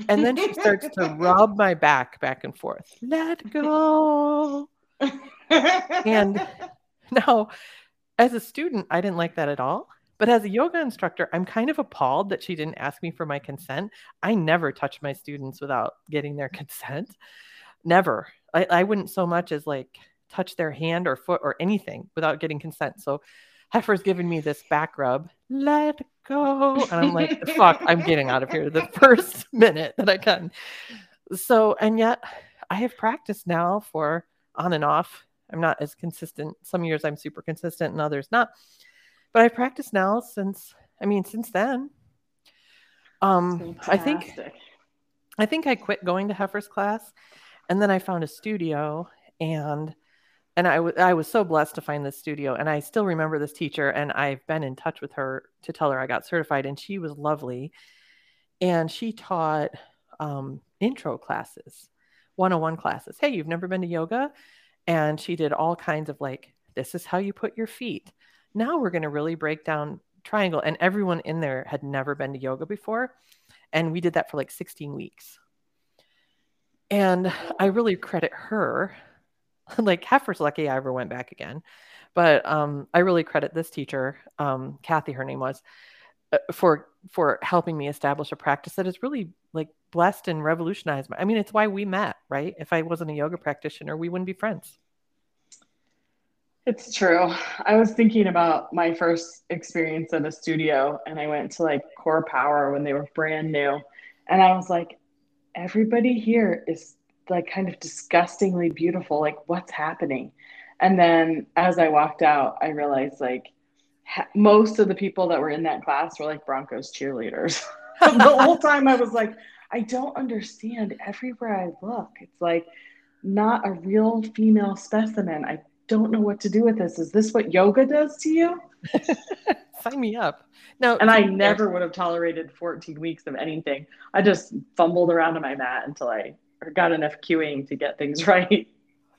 And then she starts to rub my back back and forth, let go. And now, as a student, I didn't like that at all. But as a yoga instructor, I'm kind of appalled that she didn't ask me for my consent. I never touch my students without getting their consent. Never. I, I wouldn't so much as like touch their hand or foot or anything without getting consent. So Heifer's giving me this back rub, let go. And I'm like, fuck, I'm getting out of here the first minute that I can. So, and yet I have practiced now for on and off. I'm not as consistent. Some years I'm super consistent and others not. But I've practiced now since, I mean, since then. Um, I think I think I quit going to Heifer's class and then I found a studio and and I wa- I was so blessed to find this studio and I still remember this teacher and I've been in touch with her to tell her I got certified and she was lovely. And she taught um, intro classes 101 classes. Hey you've never been to yoga? And she did all kinds of like this is how you put your feet. Now we're going to really break down triangle and everyone in there had never been to yoga before and we did that for like 16 weeks. And i really credit her like heifer's lucky i ever went back again but um, i really credit this teacher um, kathy her name was uh, for for helping me establish a practice that has really like blessed and revolutionized my i mean it's why we met right if i wasn't a yoga practitioner we wouldn't be friends It's true. I was thinking about my first experience at a studio, and I went to like Core Power when they were brand new. And I was like, everybody here is like kind of disgustingly beautiful. Like, what's happening? And then as I walked out, I realized like ha- most of the people that were in that class were like Broncos cheerleaders. the whole time I was like, I don't understand. Everywhere I look, it's like not a real female specimen. I don't know what to do with this. Is this what yoga does to you? sign me up no And I to be fair- never would have tolerated 14 weeks of anything. I just fumbled around on my mat until I got enough cueing to get things right.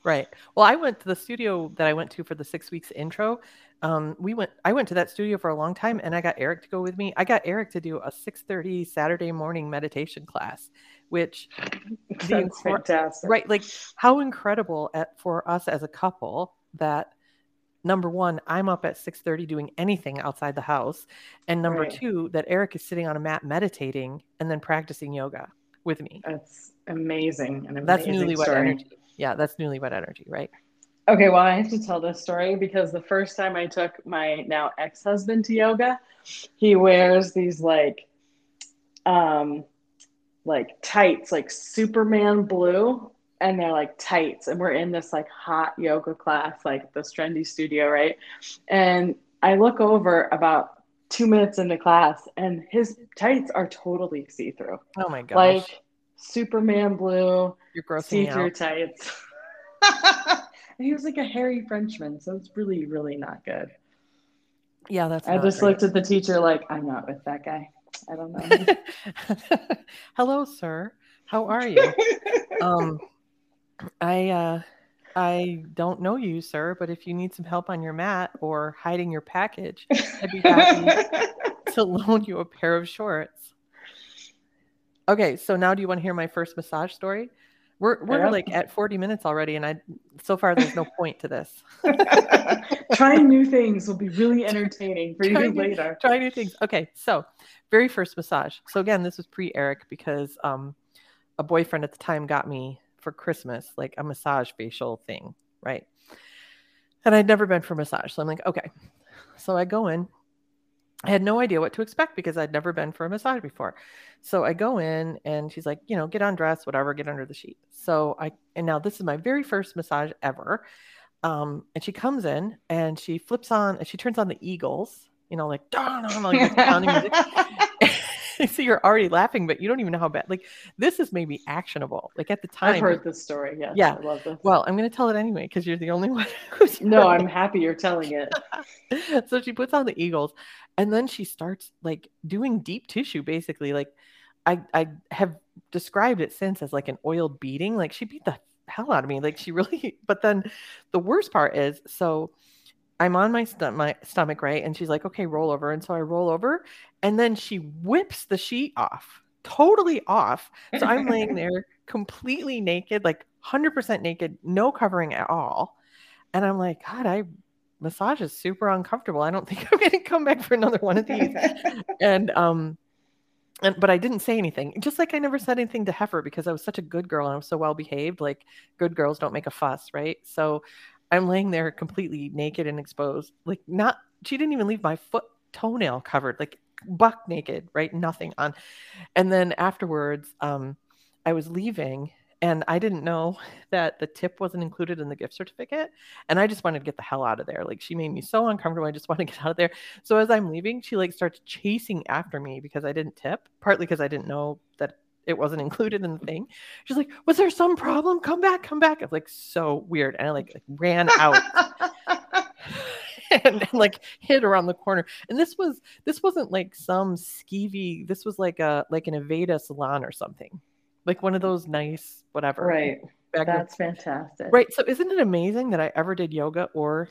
Right. Well, I went to the studio that I went to for the six weeks intro. Um, we went. I went to that studio for a long time, and I got Eric to go with me. I got Eric to do a six thirty Saturday morning meditation class, which That's fantastic. right, like how incredible at, for us as a couple that number one, I'm up at six thirty doing anything outside the house, and number Right. two, that Eric is sitting on a mat meditating and then practicing yoga with me. That's amazing. An That's amazing newlywed story. energy. Yeah, that's newlywed energy, right? Okay, well, I have to tell this story because the first time I took my now ex husband to yoga, he wears these like, um, like tights, like Superman blue, and they're like tights, and we're in this like hot yoga class, like the Strendy studio, right? And I look over about two minutes into class, and his tights are totally see through, Oh my gosh, like Superman blue see through tights. and he was like a hairy Frenchman, so it's really, really not good. Yeah, that's. I just great. looked at the teacher like, I'm not with that guy. I don't know. Hello, sir. How are you? um, I uh, I don't know you, sir, but if you need some help on your mat or hiding your package, I'd be happy to loan you a pair of shorts. Okay, so now do you want to hear my first massage story? We're we're Yep. like at 40 minutes already, and I so far there's no point to this. Trying new things will be really entertaining for you new- later. Try new things. Okay, so very first massage. So again, this was pre Eric because um, a boyfriend at the time got me for Christmas like a massage facial thing, right? And I'd never been for massage, so I'm like, okay. So I go in. I had no idea what to expect because I'd never been for a massage before. So I go in and she's like, you know, get undressed, whatever, get under the sheet. So I, and now this is my very first massage ever. Um, and she comes in and she flips on, and she turns on the Eagles, you know, like, like pounding music. so you're already laughing, but you don't even know how bad, like, this is maybe actionable. Like at the time, I've heard this story. Yes, Yeah. I love this. well, I'm going to tell it anyway because you're the only one who's no, I'm happy you're telling it. it. so she puts on the eagles and then she starts like doing deep tissue basically like i i have described it since as like an oiled beating like she beat the hell out of me like she really but then the worst part is so i'm on my, st- my stomach right and she's like okay roll over and so i roll over and then she whips the sheet off totally off so i'm laying there completely naked like 100% naked no covering at all and i'm like god i massage is super uncomfortable. I don't think I'm going to come back for another one of these. and um, and but I didn't say anything. Just like I never said anything to Heifer because I was such a good girl and I was so well behaved. Like good girls don't make a fuss, right? So I'm laying there completely naked and exposed. Like not. She didn't even leave my foot toenail covered. Like buck naked, right? Nothing on. And then afterwards, um, I was leaving and I didn't know that the tip wasn't included in the gift certificate. And I just wanted to get the hell out of there. Like she made me so uncomfortable. I just want to get out of there. So as I'm leaving, she like starts chasing after me because I didn't tip, partly because I didn't know that it wasn't included in the thing. She's like, Was there some problem? Come back, come back. It's like so weird. And I like, like ran out and, and, like hid around the corner. And this was this wasn't like some skeevy, this was like a like an Aveda salon or something. Like one of those nice whatever. right. room- That's fantastic. Right. So isn't it amazing that I ever did yoga or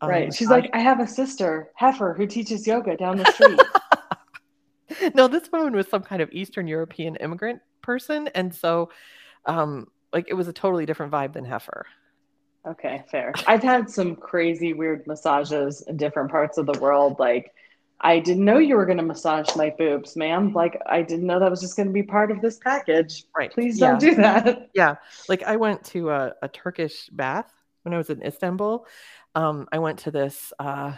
um, Right. She's massage? like, I have a sister, Heifer, who teaches yoga down the street. no, this woman was some kind of Eastern European immigrant person, and so um like it was a totally different vibe than Heifer. okay, fair. I've had some crazy, weird massages in different parts of the world. Like, I didn't know you were going to massage my boobs, ma'am. Like, I didn't know that was just going to be part of this package. Right. Please Yeah. don't do that. Yeah. Like I went to a, a Turkish bath when I was in Istanbul. Um, I went to this uh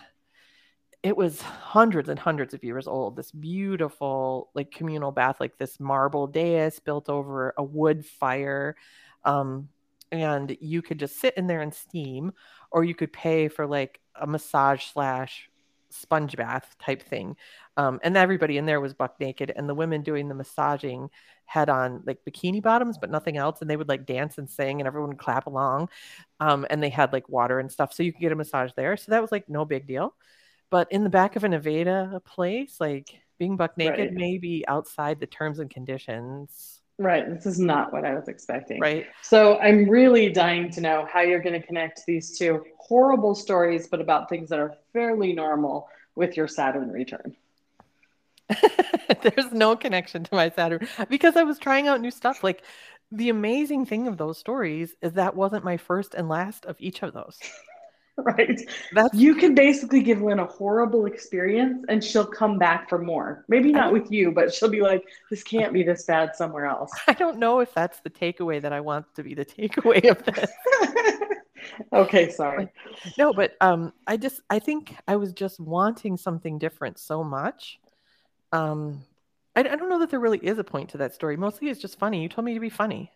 it was hundreds and hundreds of years old, this beautiful like communal bath, like this marble dais built over a wood fire. Um, and you could just sit in there and steam, or you could pay for like a massage slash sponge bath type thing. Um, and everybody in there was buck naked, and the women doing the massaging had on like bikini bottoms, but nothing else. And they would like dance and sing, and everyone would clap along. Um, and they had like water and stuff, so you could get a massage there. So that was like no big deal. But in the back of an Aveda place, like being buck naked Right. may be outside the terms and conditions, Right. This is not what I was expecting. right? So I'm really dying to know how you're going to connect these two horrible stories, but about things that are fairly normal with your Saturn return. There's no connection to my Saturn because I was trying out new stuff. Like the amazing thing of those stories is that wasn't my first and last of each of those. Right. That's You can basically give Lynn a horrible experience and she'll come back for more. Maybe not with you, but she'll be like, this can't be this bad somewhere else. I don't know if that's the takeaway that I want to be the takeaway of this. okay, sorry. No, but um I just I think I was just wanting something different so much. Um I, I don't know that there really is a point to that story. Mostly it's just funny. You told me to be funny.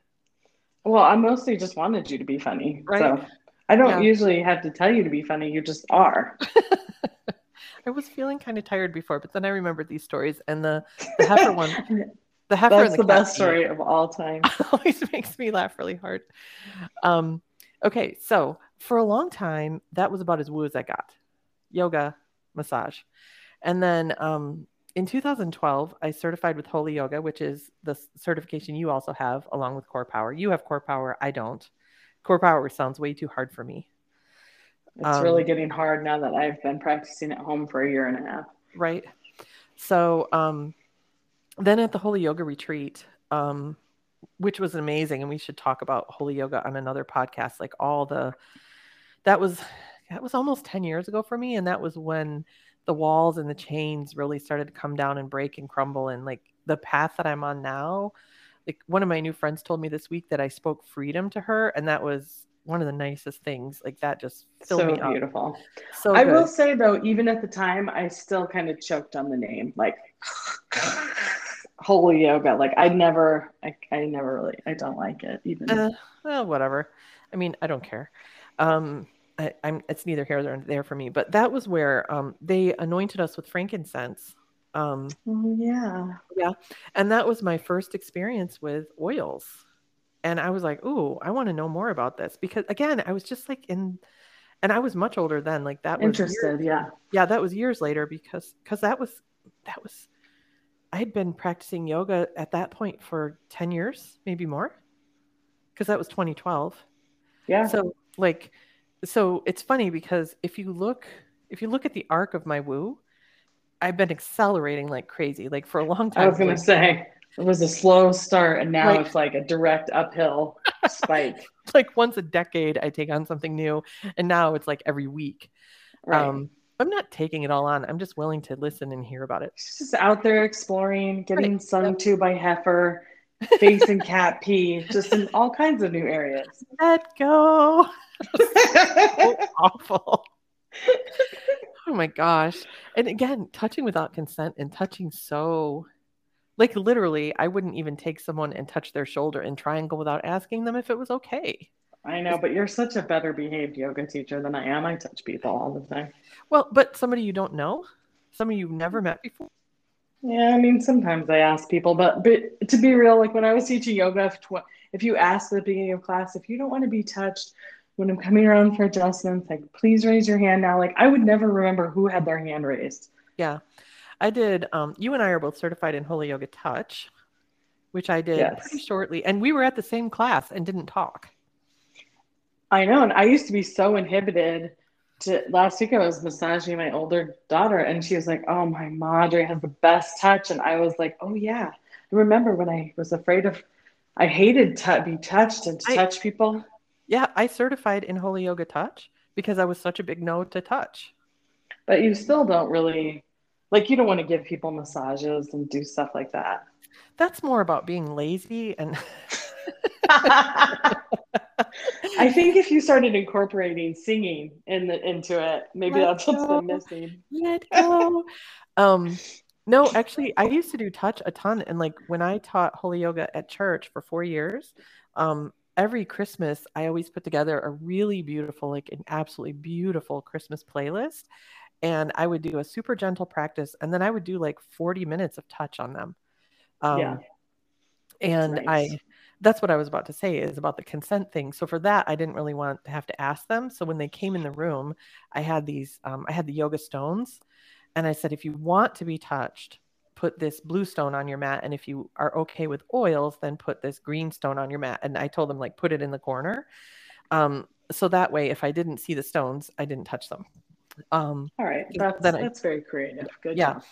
Well, I mostly just wanted you to be funny. Right. So I don't Yeah. usually have to tell you to be funny. You just are. I was feeling kind of tired before, but then I remembered these stories and the the heifer one, the heifer That's the, the best story of all time. always makes me laugh really hard. Um, okay, so for a long time, that was about as woo as I got. Yoga, massage. And then um, in 2012, I certified with Holy Yoga, which is the certification you also have along with Core Power. You have Core Power, I don't. Core Power sounds way too hard for me, It's Um, really getting hard now that I've been practicing at home for a year and a half. right? So um, then at the Holy Yoga retreat, um, which was amazing. And we should talk about holy yoga on another podcast. Like all the, that was, that was almost 10 years ago for me. And that was when the walls and the chains really started to come down and break and crumble. And like the path that I'm on now, like one of my new friends told me this week that I spoke freedom to her. And that was one of the nicest things. Like that just filled so me up. beautiful. So I good. will say though, even at the time, I still kind of choked on the name, like holy yoga. Like I never, I, I never really, I don't like it even. Uh, well, whatever. I mean, I don't care. Um, I, I'm. It's neither here nor there for me. But that was where um, they anointed us with frankincense. Um, oh yeah. yeah, and that was my first experience with oils, and I was like, "Ooh, I want to know more about this." Because again, I was just like in, and I was much older then. Like that was years- Interested, yeah. yeah, that was years later because because that was that was I had been practicing yoga at that point for 10 years, maybe more. Because that was 2012. Yeah. So like so it's funny because if you look if you look at the arc of my woo, I've been accelerating like crazy. Like for a long time. I was gonna like, say it was a slow start and now Right. it's like a direct uphill spike. like once a decade I take on something new and now it's like every week. Right. Um I'm not taking it all on. I'm just willing to listen and hear about it. She's just out there exploring, getting Right. sung to by heifer, facing cat pee, just in all kinds of new areas. Let go. so awful. Oh my gosh. And again, touching without consent and touching so like literally, I wouldn't even take someone and touch their shoulder and triangle without asking them if it was okay. I know, but you're such a better behaved yoga teacher than I am. I touch people all the time. Well, but somebody you don't know, somebody you've never met before. Yeah, I mean, sometimes I ask people, but but to be real, like when I was teaching yoga, if, tw- if you ask at the beginning of class, if you don't want to be touched when I'm coming around for adjustments, like please raise your hand now. Like I would never remember who had their hand raised. Yeah. I did um you and I are both certified in Holy Yoga Touch, which I did Yes. pretty shortly. And we were at the same class and didn't talk. I know, and I used to be so inhibited. To last week, I was massaging my older daughter, and she was like, "Oh, my Madre has the best touch," and I was like, "Oh yeah." I remember when I was afraid of, I hated to be touched and to I- touch people. Yeah, I certified in Holy Yoga Touch because I was such a big no to touch. But you still don't really, like, you don't want to give people massages and do stuff like that. That's more about being lazy and I think if you started incorporating singing in the, into it, maybe Let's that's what's been missing. let go. um, no, actually, I used to do touch a ton, and like when I taught Holy Yoga at church for four years, um, every Christmas I always put together a really beautiful, like an absolutely beautiful Christmas playlist, and I would do a super gentle practice, and then I would do like forty minutes of touch on them. Um, Yeah. and Nice. I that's what I was about to say is about the consent thing. So for that, I didn't really want to have to ask them. So when they came in the room, I had these, um, I had the yoga stones, and I said, if you want to be touched, put this blue stone on your mat, and if you are okay with oils, then put this green stone on your mat. And I told them like put it in the corner, um, so that way if I didn't see the stones, I didn't touch them. Um, All right. That's, Then I- that's very creative. Good Yeah. job.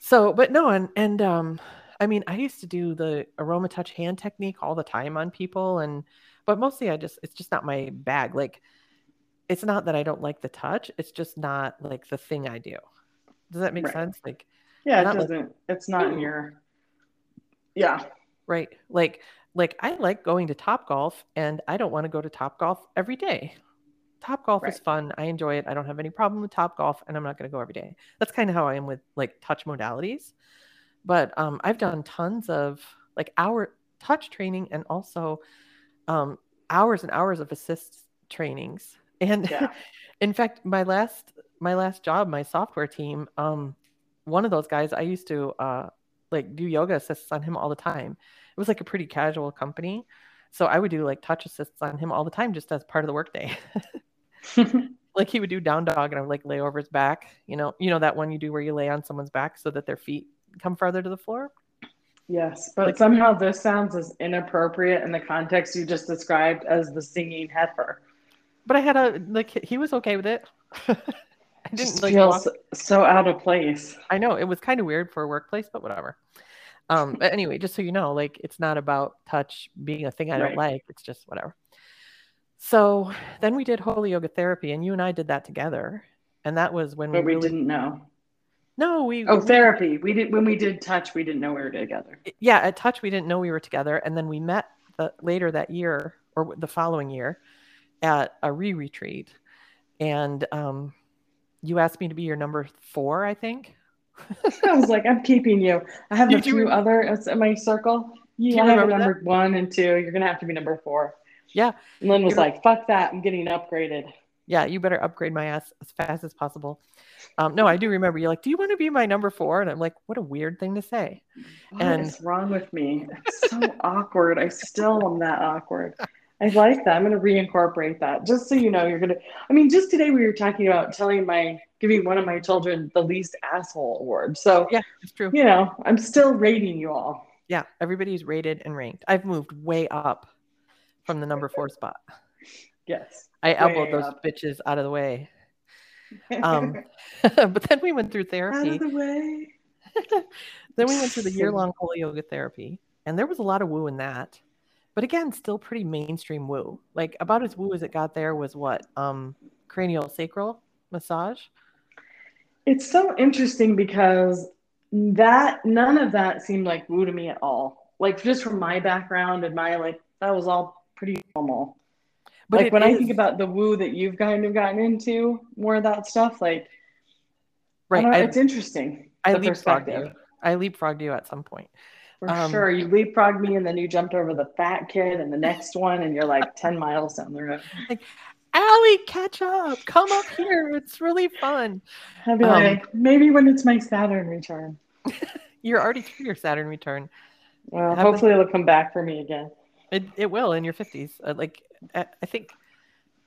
So, but no, and and um, I mean, I used to do the aroma touch hand technique all the time on people, and but mostly I just it's just not my bag. Like, it's not that I don't like the touch; it's just not like the thing I do. Does that make Right. sense? Like, Yeah, it Not like- doesn't, it's not in your, yeah. right? Like, like I like going to Top Golf, and I don't want to go to Top Golf every day. Top Golf is fun. I enjoy it. I don't have any problem with Top Golf, and I'm not going to go every day. That's kind of how I am with like touch modalities. But um, I've done tons of like hour touch training and also um, hours and hours of assist trainings. And Yeah. in fact, my last my last job, my software team, um, one of those guys I used to uh, like do yoga assists on him all the time. It was like a pretty casual company. So I would do like touch assists on him all the time just as part of the workday. like he would do down dog and I would like lay over his back, you know, you know that one you do where you lay on someone's back so that their feet come farther to the floor. yes, but Like- somehow this sounds as inappropriate in the context you just described as the singing heifer. But I had a like he was okay with it. I didn't like feels walk- so out of place. I know it was kind of weird for a workplace, but whatever. Um, but anyway, just so you know, like it's not about touch being a thing I don't Right. like. It's just whatever. So then we did holy yoga therapy, and you and I did that together. And that was when But we really, didn't know. no, we Oh, we- therapy. We did when we did touch. We didn't know we were together. yeah, at touch we didn't know we were together, and then we met the, later that year or the following year at a re-retreat, and um, you asked me to be your number four, I think. I was like, I'm keeping you. I have You a few remember- other it's in my circle. You, you I have number one and two. You're gonna have to be number four. Yeah. And Lynn was You're- like, "Fuck that! I'm getting upgraded." Yeah, you better upgrade my ass as fast as possible. Um, no, I do remember you're like, "Do you want to be my number four? And I'm like, "What a weird thing to say." What And- is wrong with me? It's so awkward. I still am that awkward. I like that. I'm going to reincorporate that. Just so you know, you're going to. I mean, just today we were talking about telling my giving one of my children the least asshole award. So Yeah, it's true. you know, I'm still rating you all. Yeah, everybody's rated and ranked. I've moved way up from the number four spot. Yes. I elbowed those up. bitches out of the way. Um, but then we went through therapy. Out of the way. then we went through the year long holy yoga therapy, and there was a lot of woo in that. But again, still pretty mainstream woo. Like about as woo as it got there was what? Um, cranial sacral massage. It's so interesting because that none of that seemed like woo to me at all. Like just from my background and my like that was all pretty normal. But like when I think about the woo that you've kind of gotten into, more of that stuff, like right, I, it's interesting. I leapfrogged you. I leapfrogged you at some point. For Um, sure. You leapfrogged me and then you jumped over the fat kid and the next one and you're like 10 miles down the road. Like, Allie, catch up! Come up here. It's really fun. I'd be Um, like, maybe when it's my Saturn return. You're already through your Saturn return. Well, Happens- hopefully it'll come back for me again. It it will in your fifties. Uh, like I, I think,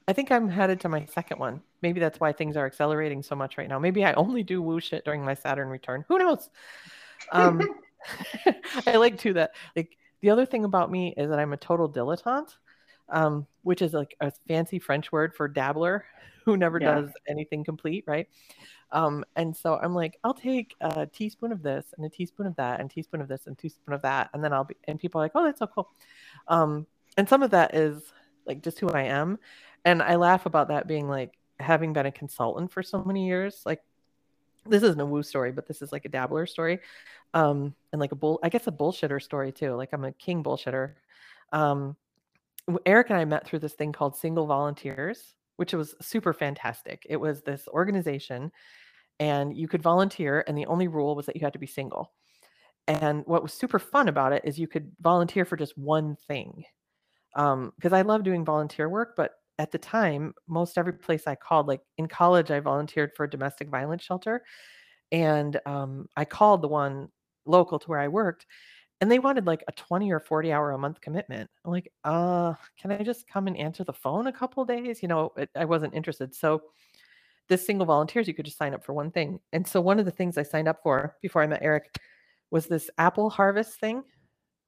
I think I'm headed to my second one. Maybe that's why things are accelerating so much right now. Maybe I only do woo shit during my Saturn return. Who knows? Um, I like too that like the other thing about me is that I'm a total dilettante, um, which is like a fancy French word for dabbler who never Yeah. does anything complete, right? Um, and so I'm like, I'll take a teaspoon of this and a teaspoon of that and a teaspoon of this and a teaspoon of that, and then I'll be and people are like, oh, that's so cool. Um, and some of that is like just who I am, and I laugh about that being like having been a consultant for so many years. Like this isn't a woo story, but this is like a dabbler story, um, and like a bull, I guess a bullshitter story too. Like I'm a king bullshitter. Um, Eric and I met through this thing called Single Volunteers, which was super fantastic. It was this organization, and you could volunteer, and the only rule was that you had to be single. And what was super fun about it is you could volunteer for just one thing. Because I love doing volunteer work, but at the time, most every place I called, like in college, I volunteered for a domestic violence shelter. And um, I called the one local to where I worked, and they wanted like a 20 or 40 hour a month commitment. I'm like, uh, can I just come and answer the phone a couple days? You know, it, I wasn't interested. So this single volunteers, you could just sign up for one thing. And so one of the things I signed up for before I met Eric was this apple harvest thing.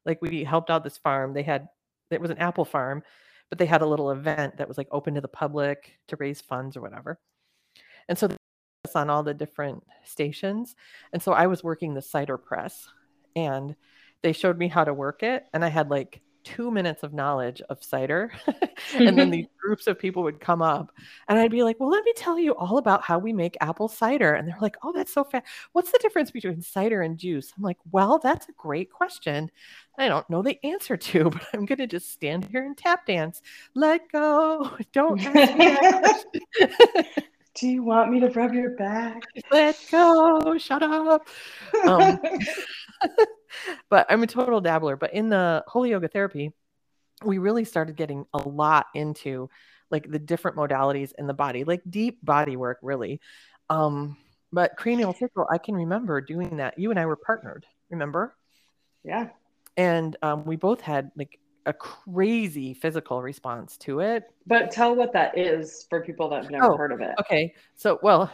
Like we helped out this farm. They had it was an apple farm, but they had a little event that was like open to the public to raise funds or whatever. And so on all the different stations. And so I was working the cider press and they showed me how to work it. And I had like two minutes of knowledge of cider. and then these groups of people would come up and I'd be like, well, let me tell you all about how we make apple cider. And they're like, oh, that's so fast. What's the difference between cider and juice? I'm like, well, that's a great question. I don't know the answer to, but I'm going to just stand here and tap dance. Let go. Don't ask me that question. Do you want me to rub your back? Let go. Shut up. Um, but I'm a total dabbler. But in the holy yoga therapy, we really started getting a lot into like the different modalities in the body, like deep body work, really. Um, but cranial sacral, I can remember doing that. You and I were partnered, remember? Yeah. And um, we both had like a crazy physical response to it. But tell what that is for people that have never Oh, heard of it. Okay, so well,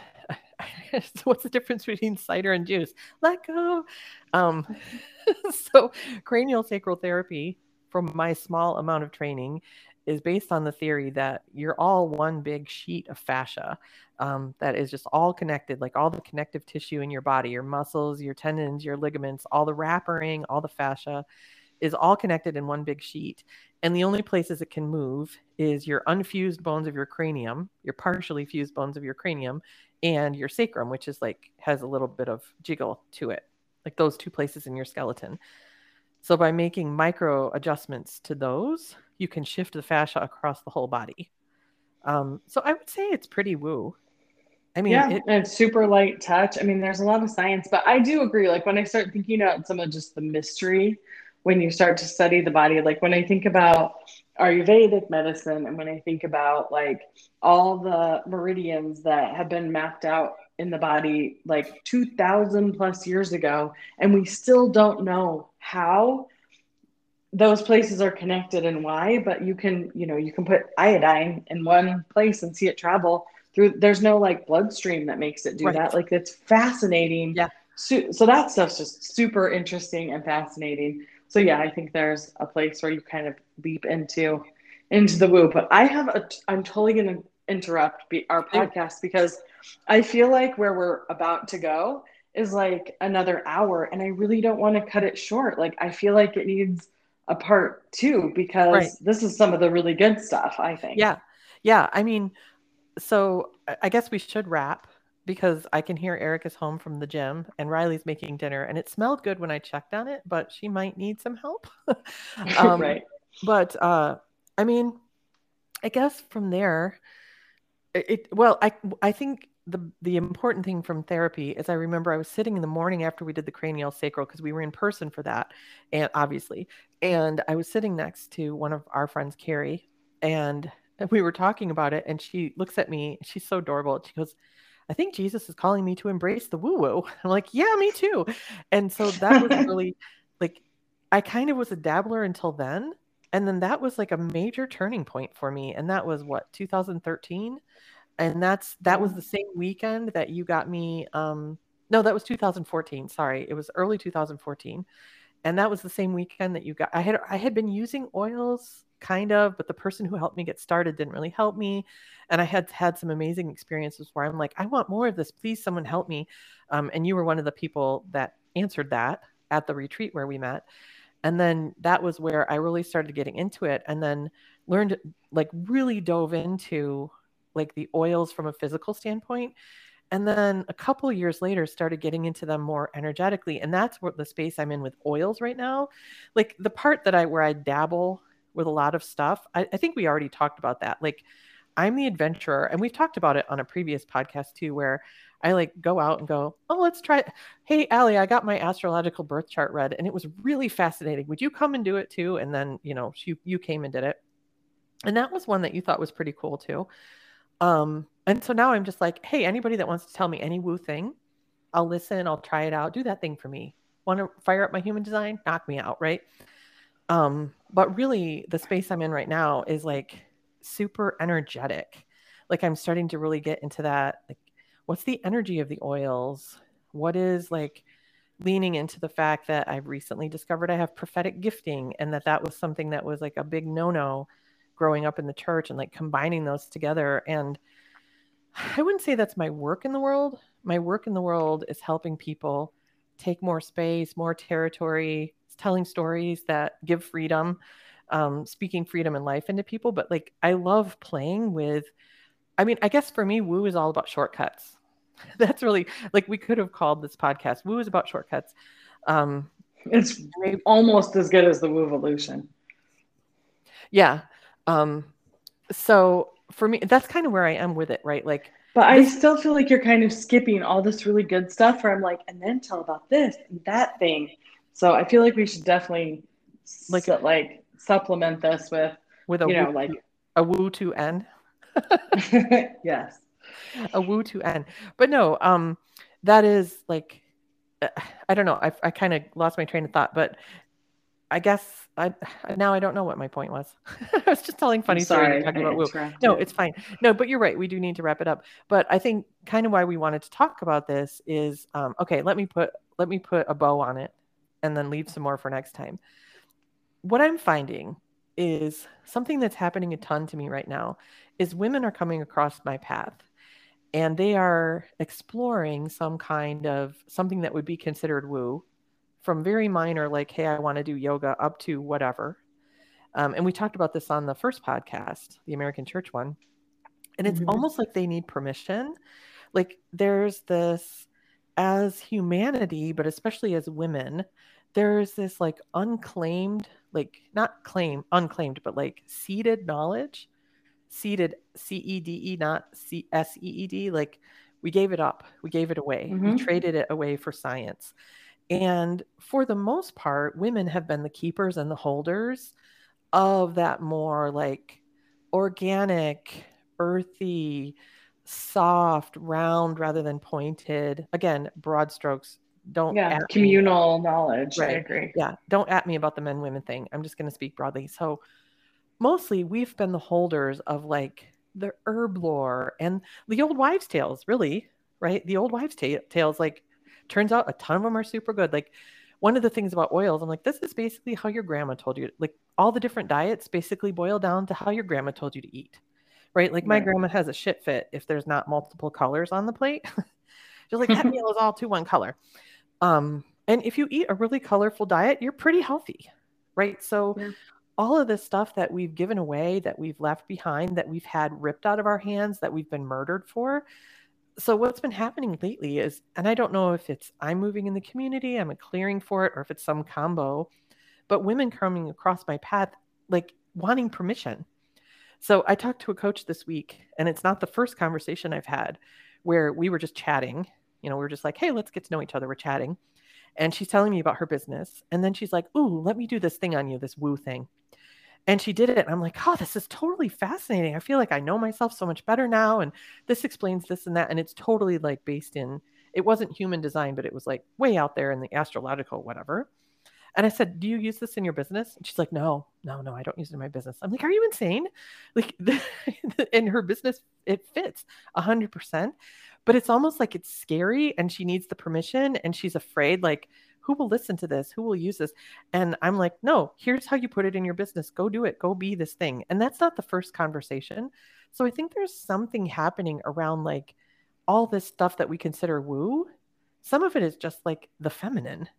so what's the difference between cider and juice? Let go. Um, so cranial sacral therapy, from my small amount of training, is based on the theory that you're all one big sheet of fascia um, that is just all connected, like all the connective tissue in your body, your muscles, your tendons, your ligaments, all the wrapping, all the fascia is all connected in one big sheet. And the only places it can move is your unfused bones of your cranium, your partially fused bones of your cranium, and your sacrum, which is like has a little bit of jiggle to it, like those two places in your skeleton. So by making micro adjustments to those, you can shift the fascia across the whole body. Um, so I would say it's pretty woo. I mean, yeah, it, it's super light touch. I mean, there's a lot of science, but I do agree. Like when I start thinking about some of just the mystery, when you start to study the body, like when I think about Ayurvedic medicine and when I think about like all the meridians that have been mapped out in the body like 2000 plus years ago, and we still don't know how those places are connected and why, but you can, you know, you can put iodine in one place and see it travel through. There's no like bloodstream that makes it do right. that. Like it's fascinating. Yeah. So, so that stuff's just super interesting and fascinating. So yeah, I think there's a place where you kind of leap into into the woo. But I have a. I'm totally going to interrupt our podcast because I feel like where we're about to go is like another hour, and I really don't want to cut it short. Like I feel like it needs a part two because right. this is some of the really good stuff. I think. Yeah, yeah. I mean, so I guess we should wrap because I can hear Eric is home from the gym and Riley's making dinner, and it smelled good when I checked on it, but she might need some help. um, right. But uh, I mean, I guess from there, it, it well, I I think the the important thing from therapy is I remember I was sitting in the morning after we did the cranial sacral because we were in person for that, and obviously, and I was sitting next to one of our friends, Carrie, and we were talking about it, and she looks at me. She's so adorable. She goes, "I think Jesus is calling me to embrace the woo woo." I'm like, "Yeah, me too." And so that was really like I kind of was a dabbler until then, and then that was like a major turning point for me, and that was what 2013 and that's that was the same weekend that you got me um no that was 2014 sorry it was early 2014 and that was the same weekend that you got i had i had been using oils kind of but the person who helped me get started didn't really help me and i had had some amazing experiences where i'm like i want more of this. Please someone help me. Um, and you were one of the people that answered that at the retreat where we met and then that was where i really started getting into it and then learned like really dove into like the oils from a physical standpoint and then a couple years later started getting into them more energetically and that's what the space i'm in with oils right now. Like the part that i where i dabble with a lot of stuff. I, I, think we already talked about that. Like i'm the adventurer and we've talked about it on a previous podcast too where i like go out and go oh let's try hey Allie, i got my astrological birth chart read and it was really fascinating. Would you come and do it too? And then you know you, you came and did it. And that was one that you thought was pretty cool too. Um, and so now I'm just like, hey, anybody that wants to tell me any woo thing, I'll listen, I'll try it out, do that thing for me. Want to fire up my human design? Knock me out, right? Um, but really the space I'm in right now is like super energetic. Like I'm starting to really get into that. Like, what's the energy of the oils? What is like leaning into the fact that I've recently discovered I have prophetic gifting and that that was something that was like a big no no growing up in the church and like combining those together. And I wouldn't say that's my work in the world. My work in the world is helping people take more space, more territory, telling stories that give freedom, um, speaking freedom and life into people. But like, I love playing with, I mean, I guess for me, woo is all about shortcuts. That's really like we could have called this podcast Woo is about shortcuts. Um, it's almost as good as the Woo evolution. Yeah. Um, so for me, that's kind of where I am with it, right? Like, but I still feel like you're kind of skipping all this really good stuff where I'm like, and then tell about this and that thing. So I feel like we should definitely like, su- like supplement this with, with a, you know, like a woo to end. yes. A woo to end. But no, um, that is like, I don't know. I, I kind of lost my train of thought, but I guess I now I don't know what my point was. I was just telling funny stories talking about woo. No, it's fine. No, but you're right. We do need to wrap it up. But I think kind of why we wanted to talk about this is um, okay. Let me put let me put a bow on it, and then leave some more for next time. What I'm finding is something that's happening a ton to me right now is women are coming across my path and they are exploring some kind of something that would be considered woo from very minor like hey i want to do yoga up to whatever um, and we talked about this on the first podcast the american church one and it's mm-hmm. almost like they need permission like there's this as humanity but especially as women there's this like unclaimed like not claim unclaimed but like ceded knowledge ceded c-e-d-e not c-s-e-e-d like we gave it up. We gave it away. Mm-hmm. we traded it away for science. And for the most part women have been the keepers and the holders of that more like organic earthy soft round rather than pointed. Again broad strokes don't yeah communal me. knowledge right. i agree. Yeah don't at me about the men women thing. I'm just going to speak broadly. So mostly we've been the holders of like the herb lore and the old wives tales really right? The old wives ta- tales like turns out a ton of them are super good. Like one of the things about oils i'm like this is basically how your grandma told you like all the different diets basically boil down to how your grandma told you to eat right like my right. grandma has a shit fit if there's not multiple colors on the plate she's like that meal is all to one color um, and if you eat a really colorful diet, you're pretty healthy, right? So, yeah. all of this stuff that we've given away, that we've left behind, that we've had ripped out of our hands, that we've been murdered for. So, what's been happening lately is, and I don't know if it's I'm moving in the community, I'm a clearing for it, or if it's some combo, but women coming across my path, like wanting permission. So, I talked to a coach this week, and it's not the first conversation I've had where we were just chatting you know, we are just like, hey, let's get to know each other. We're chatting. And she's telling me about her business. And then she's like, ooh, let me do this thing on you, this woo thing. And she did it. And I'm like, oh, this is totally fascinating. I feel like I know myself so much better now. And this explains this and that. And it's totally like based in, it wasn't human design, but it was like way out there in the astrological, whatever. And I said, Do you use this in your business? And she's like, No, no, no, I don't use it in my business. I'm like, Are you insane? Like, in her business, it fits 100% but it's almost like it's scary and she needs the permission and she's afraid like who will listen to this? Who will use this? And i'm like no here's how you put it in your business. Go do it. Go be this thing. And that's not the first conversation. So i think there's something happening around like all this stuff that we consider woo. Some of it is just like the feminine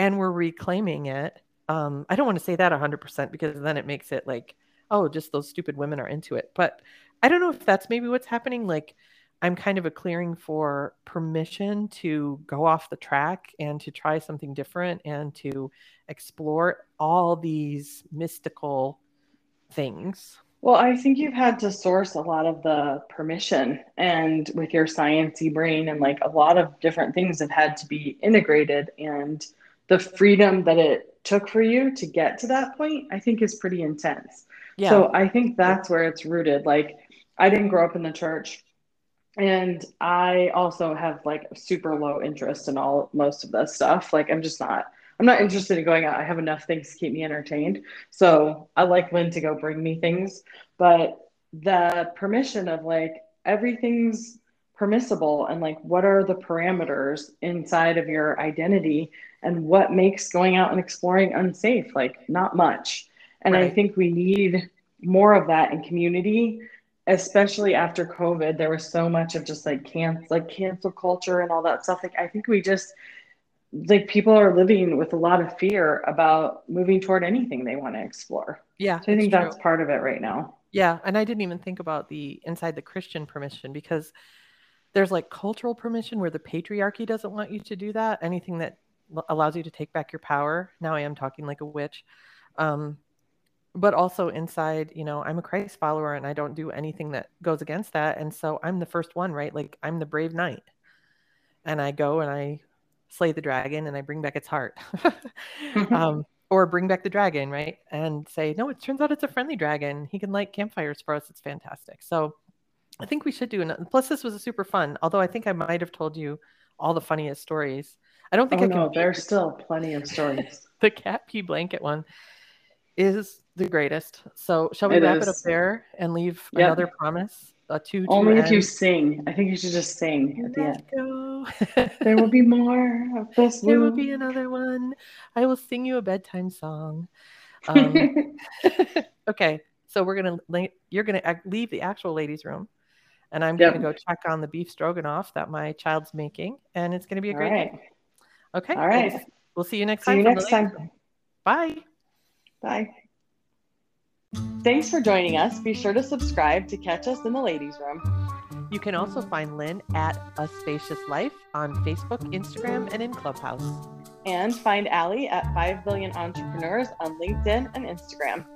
and we're reclaiming it um, i don't want to say that 100% because then it makes it like oh just those stupid women are into it but i don't know if that's maybe what's happening like I'm kind of a clearing for permission to go off the track and to try something different and to explore all these mystical things. Well, I think you've had to source a lot of the permission and with your sciencey brain and like a lot of different things have had to be integrated and the freedom that it took for you to get to that point, I think is pretty intense. Yeah. So I think that's where it's rooted. Like I didn't grow up in the church and I also have like super low interest in all most of this stuff. Like I'm just not I'm not interested in going out. I have enough things to keep me entertained. So I like Lynn to go bring me things, but the permission of like everything's permissible and like what are the parameters inside of your identity and what makes going out and exploring unsafe? Like not much. And right. I think we need more of that in community especially after COVID, there was so much of just like can like cancel culture and all that stuff. Like I think we just like people are living with a lot of fear about moving toward anything they want to explore. Yeah. So I think that's part of it right now. Yeah. And I didn't even think about the inside the Christian permission because there's like cultural permission where the patriarchy doesn't want you to do that. Anything that allows you to take back your power. Now I am talking like a witch. Um, but also inside, you know, I'm a Christ follower and I don't do anything that goes against that. And so I'm the first one, right? Like I'm the brave knight. And I go and I slay the dragon and I bring back its heart. um, or bring back the dragon, right? And say, no, it turns out it's a friendly dragon. He can light campfires for us. It's fantastic. So I think we should do another. Plus, this was a super fun, although I think I might have told you all the funniest stories. I don't think oh, I can. No, there's still plenty of stories. the cat pee blanket one is the greatest. So shall we it wrap is. it up there and leave yep. another promise? A two Only if end? you sing. I think you should just sing at Let the end. Go. there will be more of this. There will be another one. I will sing you a bedtime song. Um, okay, so we're gonna you're gonna leave the actual ladies' room, and I'm yep. gonna go check on the beef stroganoff that my child's making, and it's gonna be a great right. day. Okay. All right. We'll, we'll see you next see time. You next time. Bye. Bye. Thanks for joining us. Be sure to subscribe to catch us in the ladies' room. You can also find Lynn at A Spacious Life on Facebook, Instagram, and in Clubhouse. And find Allie at 5 Billion Entrepreneurs on LinkedIn and Instagram.